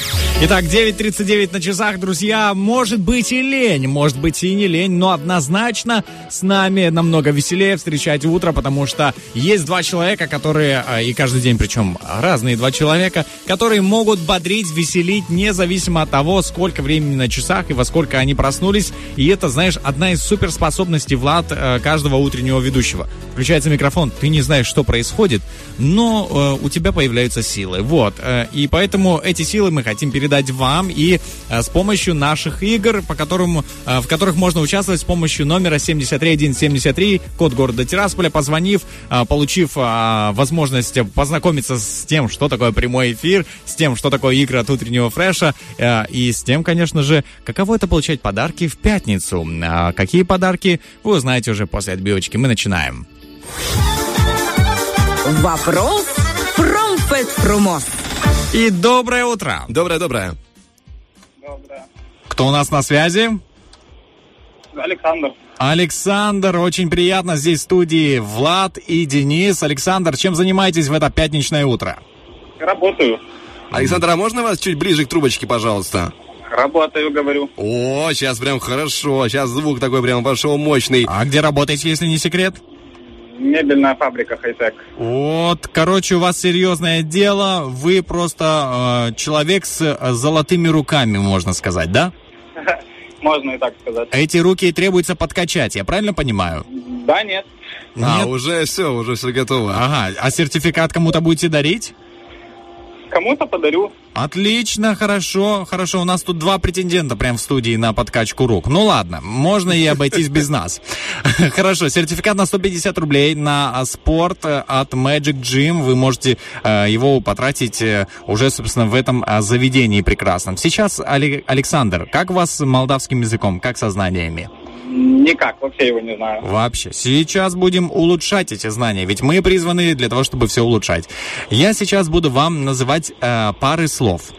Итак, 9.39 на часах, друзья. Может быть и лень, может быть и не лень, но однозначно с нами намного веселее встречать утро, потому что есть два человека, которые, а, и каждый день причем разные два человека, которые могут бодрить, веселить, независимо от того, сколько времени на часах и во сколько они проснулись. И это, знаешь, одна из суперспособностей, Влад, э, каждого утреннего ведущего. Включается микрофон, ты не знаешь, что происходит, но э, у тебя появляются силы. Вот. э, и поэтому эти силы мы хотим передать вам и э, с помощью наших игр, по которым, э, в которых можно участвовать с помощью номера 73173, код города Тирасполя, позвонив, э, получив возможность познакомиться с тем, что такое прямой эфир, с тем, что такое игры от утреннего фреша, и с тем, конечно же, каково это получать подарки в пятницу. Какие подарки, вы узнаете уже после отбивочки. Мы начинаем. Вопрос Промфетпромос. И доброе утро. Доброе-доброе. Кто у нас на связи? Александр. Александр, очень приятно здесь в студии Влад и Денис. Александр, чем занимаетесь в это пятничное утро? Работаю. Александр, а можно вас чуть ближе к трубочке, пожалуйста? Работаю, говорю. О, сейчас прям хорошо. Сейчас звук такой прям пошел мощный. А где работаете, если не секрет? Мебельная фабрика хай-тек. Вот, короче, у вас серьезное дело. Вы просто э, человек с э, золотыми руками, можно сказать, да? Можно и так сказать. Эти руки требуется подкачать, я правильно понимаю? Да, нет. А, Нет? уже все, уже все готово. Ага, а сертификат кому-то будете дарить? Кому-то подарю. Отлично, хорошо, хорошо. У нас тут два претендента прям в студии на подкачку рук. Ну ладно, можно и обойтись без нас. Хорошо, сертификат на 150 рублей на спорт э, от Magic Gym. Вы можете э, его потратить э, уже, собственно, в этом заведении прекрасном. Сейчас, Александр, как у вас молдавским языком, как со знаниями? Никак, вообще его не знаю. Вообще. Сейчас будем улучшать эти знания, ведь мы призваны для того, чтобы все улучшать. Я сейчас буду вам называть э, пары слов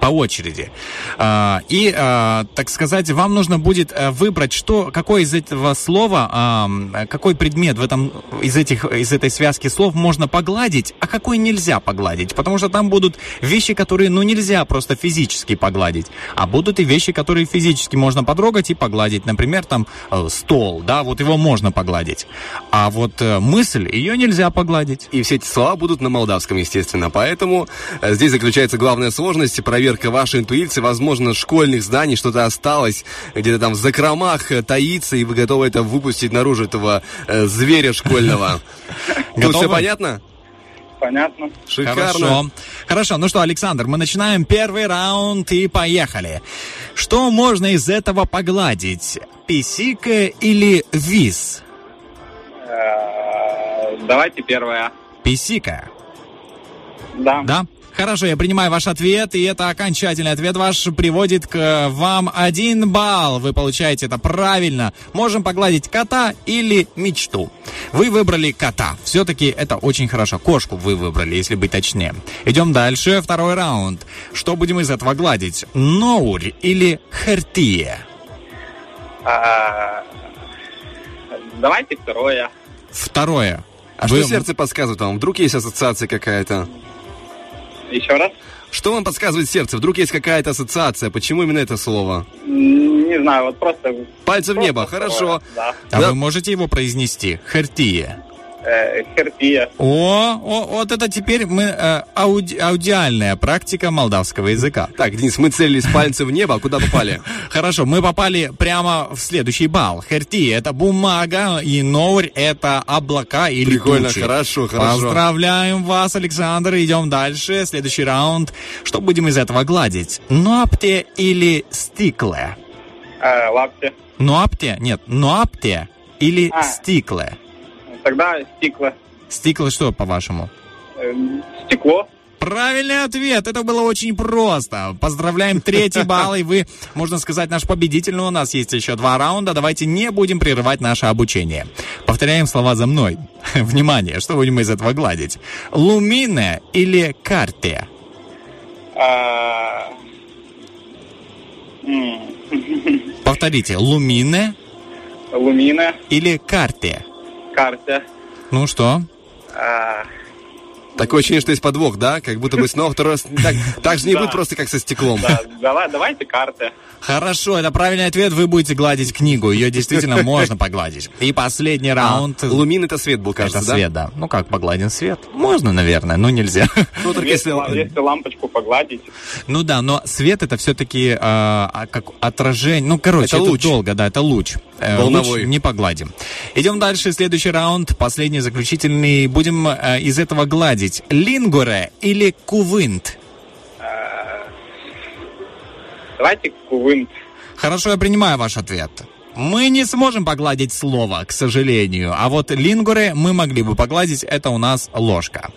по очереди. А, И, а, так сказать, вам нужно будет э, выбрать, что, какой из этого слова, а, какой предмет в этом, из, этих, из этой связки слов можно погладить, а какой нельзя погладить. Потому что там будут вещи, которые, ну, нельзя просто физически погладить, а будут и вещи, которые физически можно потрогать и погладить. Например, там э, стол, да, вот его можно погладить. А вот э, мысль, ее нельзя погладить. И все эти слова будут на молдавском, естественно. Поэтому здесь заключается главная сложность, проверка вашей интуиции. Возможно, в школьных зданий что-то осталось, где-то там в закромах э, таится, и вы готовы это выпустить наружу, этого э, зверя школьного. Тут все понятно? Понятно. Шикарно. Хорошо. Хорошо. Ну что, Александр, мы начинаем первый раунд и поехали. Что можно из этого погладить? Писика или виз? Э, Давайте первое. Писика. Да. Да? Хорошо, я принимаю ваш ответ, и это окончательный ответ ваш приводит к вам один балл. Вы получаете это правильно. Можем погладить кота или мечту. Вы выбрали кота. Все-таки это очень хорошо. Кошку вы выбрали, если быть точнее. Идем дальше. Второй раунд. Что будем из этого гладить? Ноурь или хертия? А, Давайте второе. Второе. А Вы- что сердце подсказывает вам? Вдруг есть ассоциация какая-то? Еще раз. Что вам подсказывает сердце? Вдруг есть какая-то ассоциация? Почему именно это слово? Не знаю, вот просто... Пальцы в просто небо, второе. хорошо. Да. А Да. вы можете его произнести? Хертия. Э, Хертия. О, о, вот это теперь мы э, ауди- аудиальная практика молдавского языка. Так, Денис, мы целились пальцы в небо, а куда попали? Хорошо, мы попали прямо в следующий балл. Херти это бумага, и ноурь это облака или Прикольно, тучи. хорошо, хорошо. Поздравляем вас, Александр. Идем дальше. Следующий раунд. Что будем из этого гладить? Нопте или стикле? Э, Лапти. Нопте? Нет, нопте или А. стикле? Тогда стекло. Стикле что, по-вашему? Э, Стекло. Правильный ответ. Это было очень просто. Поздравляем, третий балл, и вы, можно сказать, наш победитель. Но у нас есть еще два раунда. Давайте не будем прерывать наше обучение. Повторяем слова за мной. Внимание, что будем из этого гладить? Лумине или карте? А, Повторите. Лумине Лумина. или карте? Карте. Ну что? А, Такое ощущение, что есть подвох, да? Как будто бы снова второй раз... Так, так же не Да. будет просто, как со стеклом. да, давай, давайте карты. Хорошо, это правильный ответ. Вы будете гладить книгу. Ее действительно можно погладить. И последний раунд. А, лумин это свет был, кажется, это да? свет, да? Ну как погладен свет? Можно, наверное, но нельзя. Ну, только Если, если... лампочку погладить, Ну да, но свет это все-таки как отражение. Ну, короче, Это это, луч. долго, да, это луч. Э, Волновой. луч не погладим. Идем дальше. Следующий раунд, последний, заключительный. Будем э, из этого гладить. Лингуре или кувынт? давайте кувынт. Хорошо, я принимаю ваш ответ. Мы не сможем погладить слово, к сожалению. А вот лингуре мы могли бы погладить. Это у нас ложка.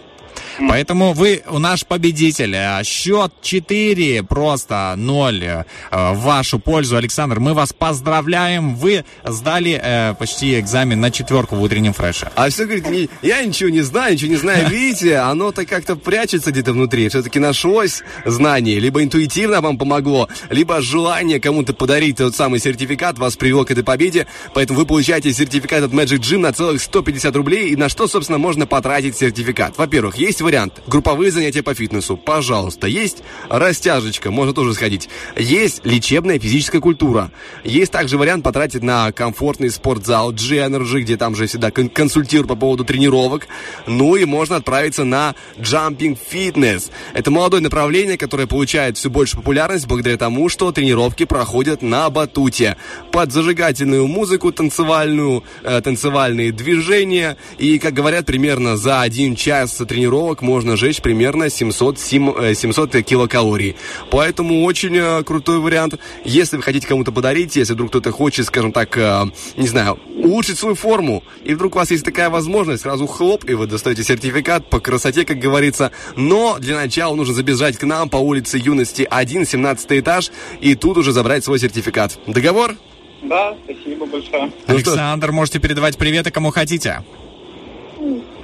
Поэтому вы у наш победитель. А Счет 4, просто 0 э, в вашу пользу. Александр, мы вас поздравляем. Вы сдали э, почти экзамен на четверку в утреннем фреше. А все говорит, я ничего не знаю, ничего не знаю. Видите, оно-то как-то прячется где-то внутри. Все-таки нашлось знание. Либо интуитивно вам помогло, либо желание кому-то подарить тот самый сертификат вас привело к этой победе. Поэтому вы получаете сертификат от Magic Gym на целых 150 рублей. И на что, собственно, можно потратить сертификат? Во-первых, есть вариант. Групповые занятия по фитнесу. Пожалуйста. Есть растяжечка. Можно тоже сходить. Есть лечебная физическая культура. Есть также вариант потратить на комфортный спортзал G-Energy, где там же всегда кон- консультируют по поводу тренировок. Ну и можно отправиться на Jumping Fitness. Это молодое направление, которое получает все больше популярность благодаря тому, что тренировки проходят на батуте. Под зажигательную музыку танцевальную, э, танцевальные движения. И, как говорят, примерно за один час тренировок можно сжечь примерно 700, сим- э, 700 килокалорий. Поэтому очень э, крутой вариант. Если вы хотите кому-то подарить, если вдруг кто-то хочет, скажем так, э, не знаю, улучшить свою форму, и вдруг у вас есть такая возможность, сразу хлоп, и вы достаете сертификат по красоте, как говорится. Но для начала нужно забежать к нам по улице Юности 1, 17 этаж, и тут уже забрать свой сертификат. Договор? Да, спасибо большое. Александр, можете передавать приветы кому хотите.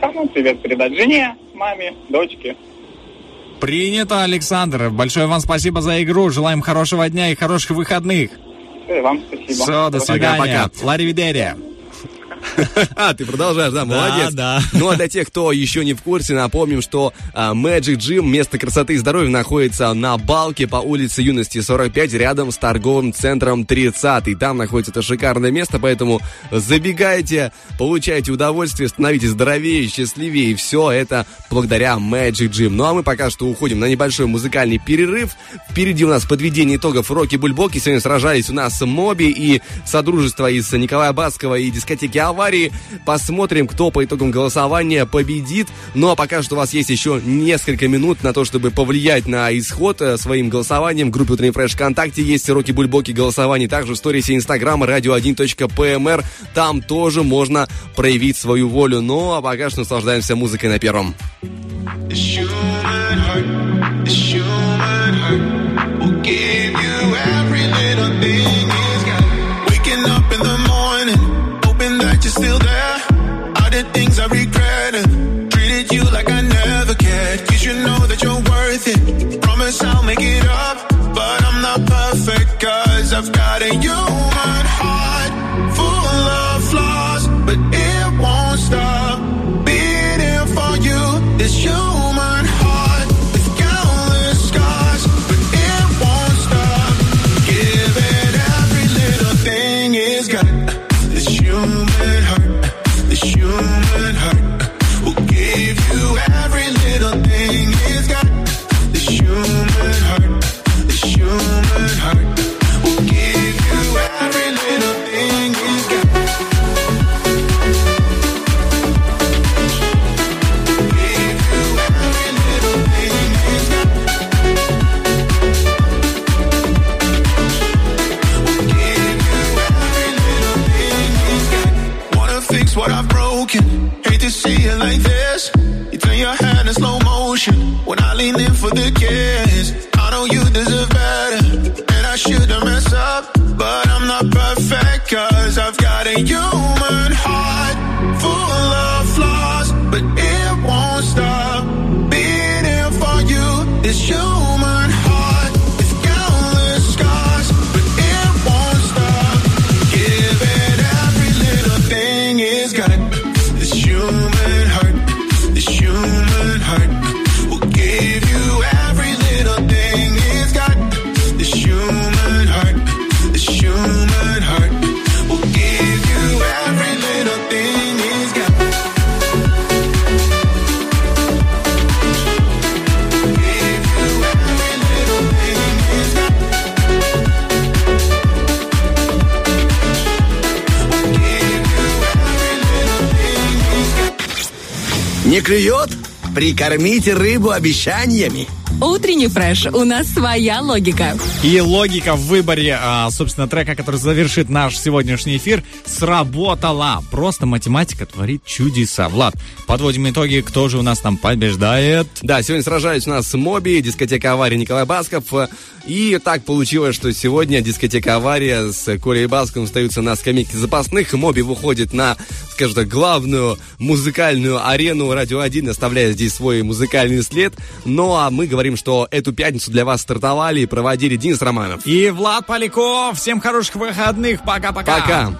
Кому привет передать? Жене, маме, дочке. Принято, Александр. Большое вам спасибо за игру. Желаем хорошего дня и хороших выходных. Э, Вам спасибо. Все, до свидания. Пока-пока. Ларри Видерия. А, ты продолжаешь, да, молодец. да. Ну, а для тех, кто еще не в курсе, напомним, что а, Magic Gym, место красоты и здоровья, находится на Балке по улице Юности 45, рядом с торговым центром 30. Там находится это шикарное место, поэтому забегайте, получайте удовольствие, становитесь здоровее, счастливее, и все это благодаря Magic Gym. Ну, а мы пока что уходим на небольшой музыкальный перерыв. Впереди у нас подведение итогов Роки Бульбоки. Сегодня сражались у нас Моби и Содружество из Николая Баскова и дискотеки аварии. Посмотрим, кто по итогам голосования победит. Ну а пока что у вас есть еще несколько минут на то, чтобы повлиять на исход э, своим голосованием. В группе Утренний Фреш ВКонтакте есть Роки Бульбоки голосование. Также в сторисе Инстаграма radio1.pmr. Там тоже можно проявить свою волю. Ну а пока что наслаждаемся музыкой на первом. Give you every little thing you're still there. All the things I regret. Uh, treated you like I never cared. You should know that you're worth it. Promise I'll make it up. But I'm not perfect, cause I've got a human for the kids. I know you deserve better, and I shouldn't mess up. But I'm not perfect, cause I've got a human Не клюет? Прикормите рыбу обещаниями. Утренний фреш. У нас своя логика. И логика в выборе, а, собственно, трека, который завершит наш сегодняшний эфир, сработала. Просто математика творит чудеса. Влад, подводим итоги, кто же у нас там побеждает? Да, сегодня сражались у нас Моби, дискотека авария Николай Басков. И так получилось, что сегодня дискотека авария с Колей Басковым остаются на скамейке запасных. Моби выходит на, скажем так, главную музыкальную арену Радио 1, оставляя здесь свой музыкальный след. Ну а мы говорим, что эту пятницу для вас стартовали и проводили Денис Романов. И Влад Поляков. Всем хороших выходных. Пока-пока. Пока.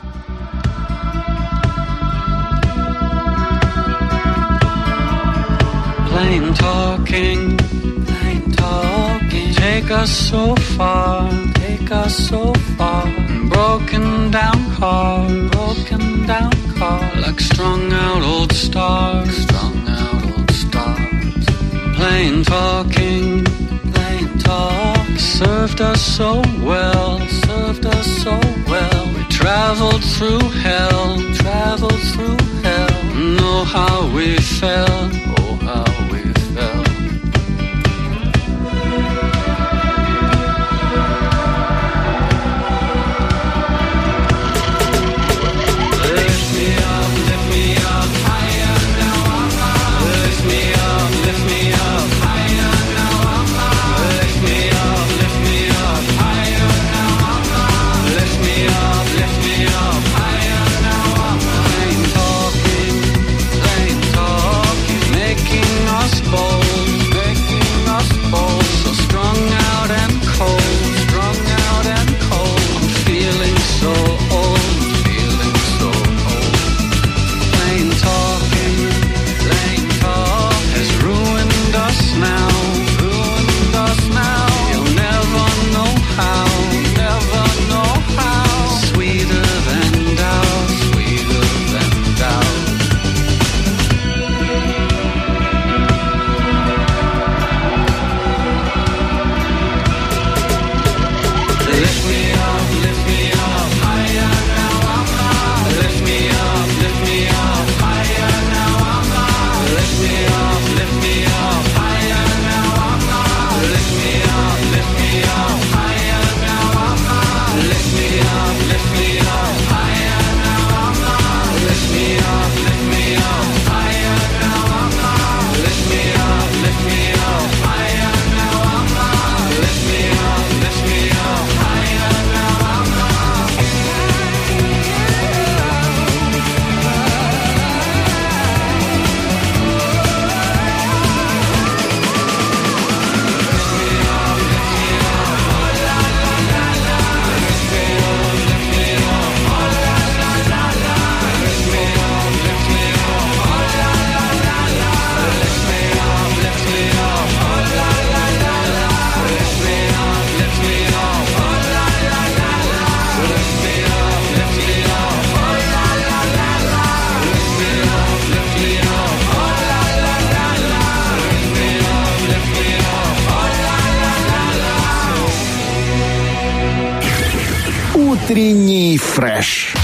Plain talking, plain talking. Take us so far, take us so far. Broken down car, broken down car. Like strung out old stars, Plain talking, plain talk. Served us so well, served us so well. We traveled through hell, traveled through hell. Know how we felt, Утренний фреш.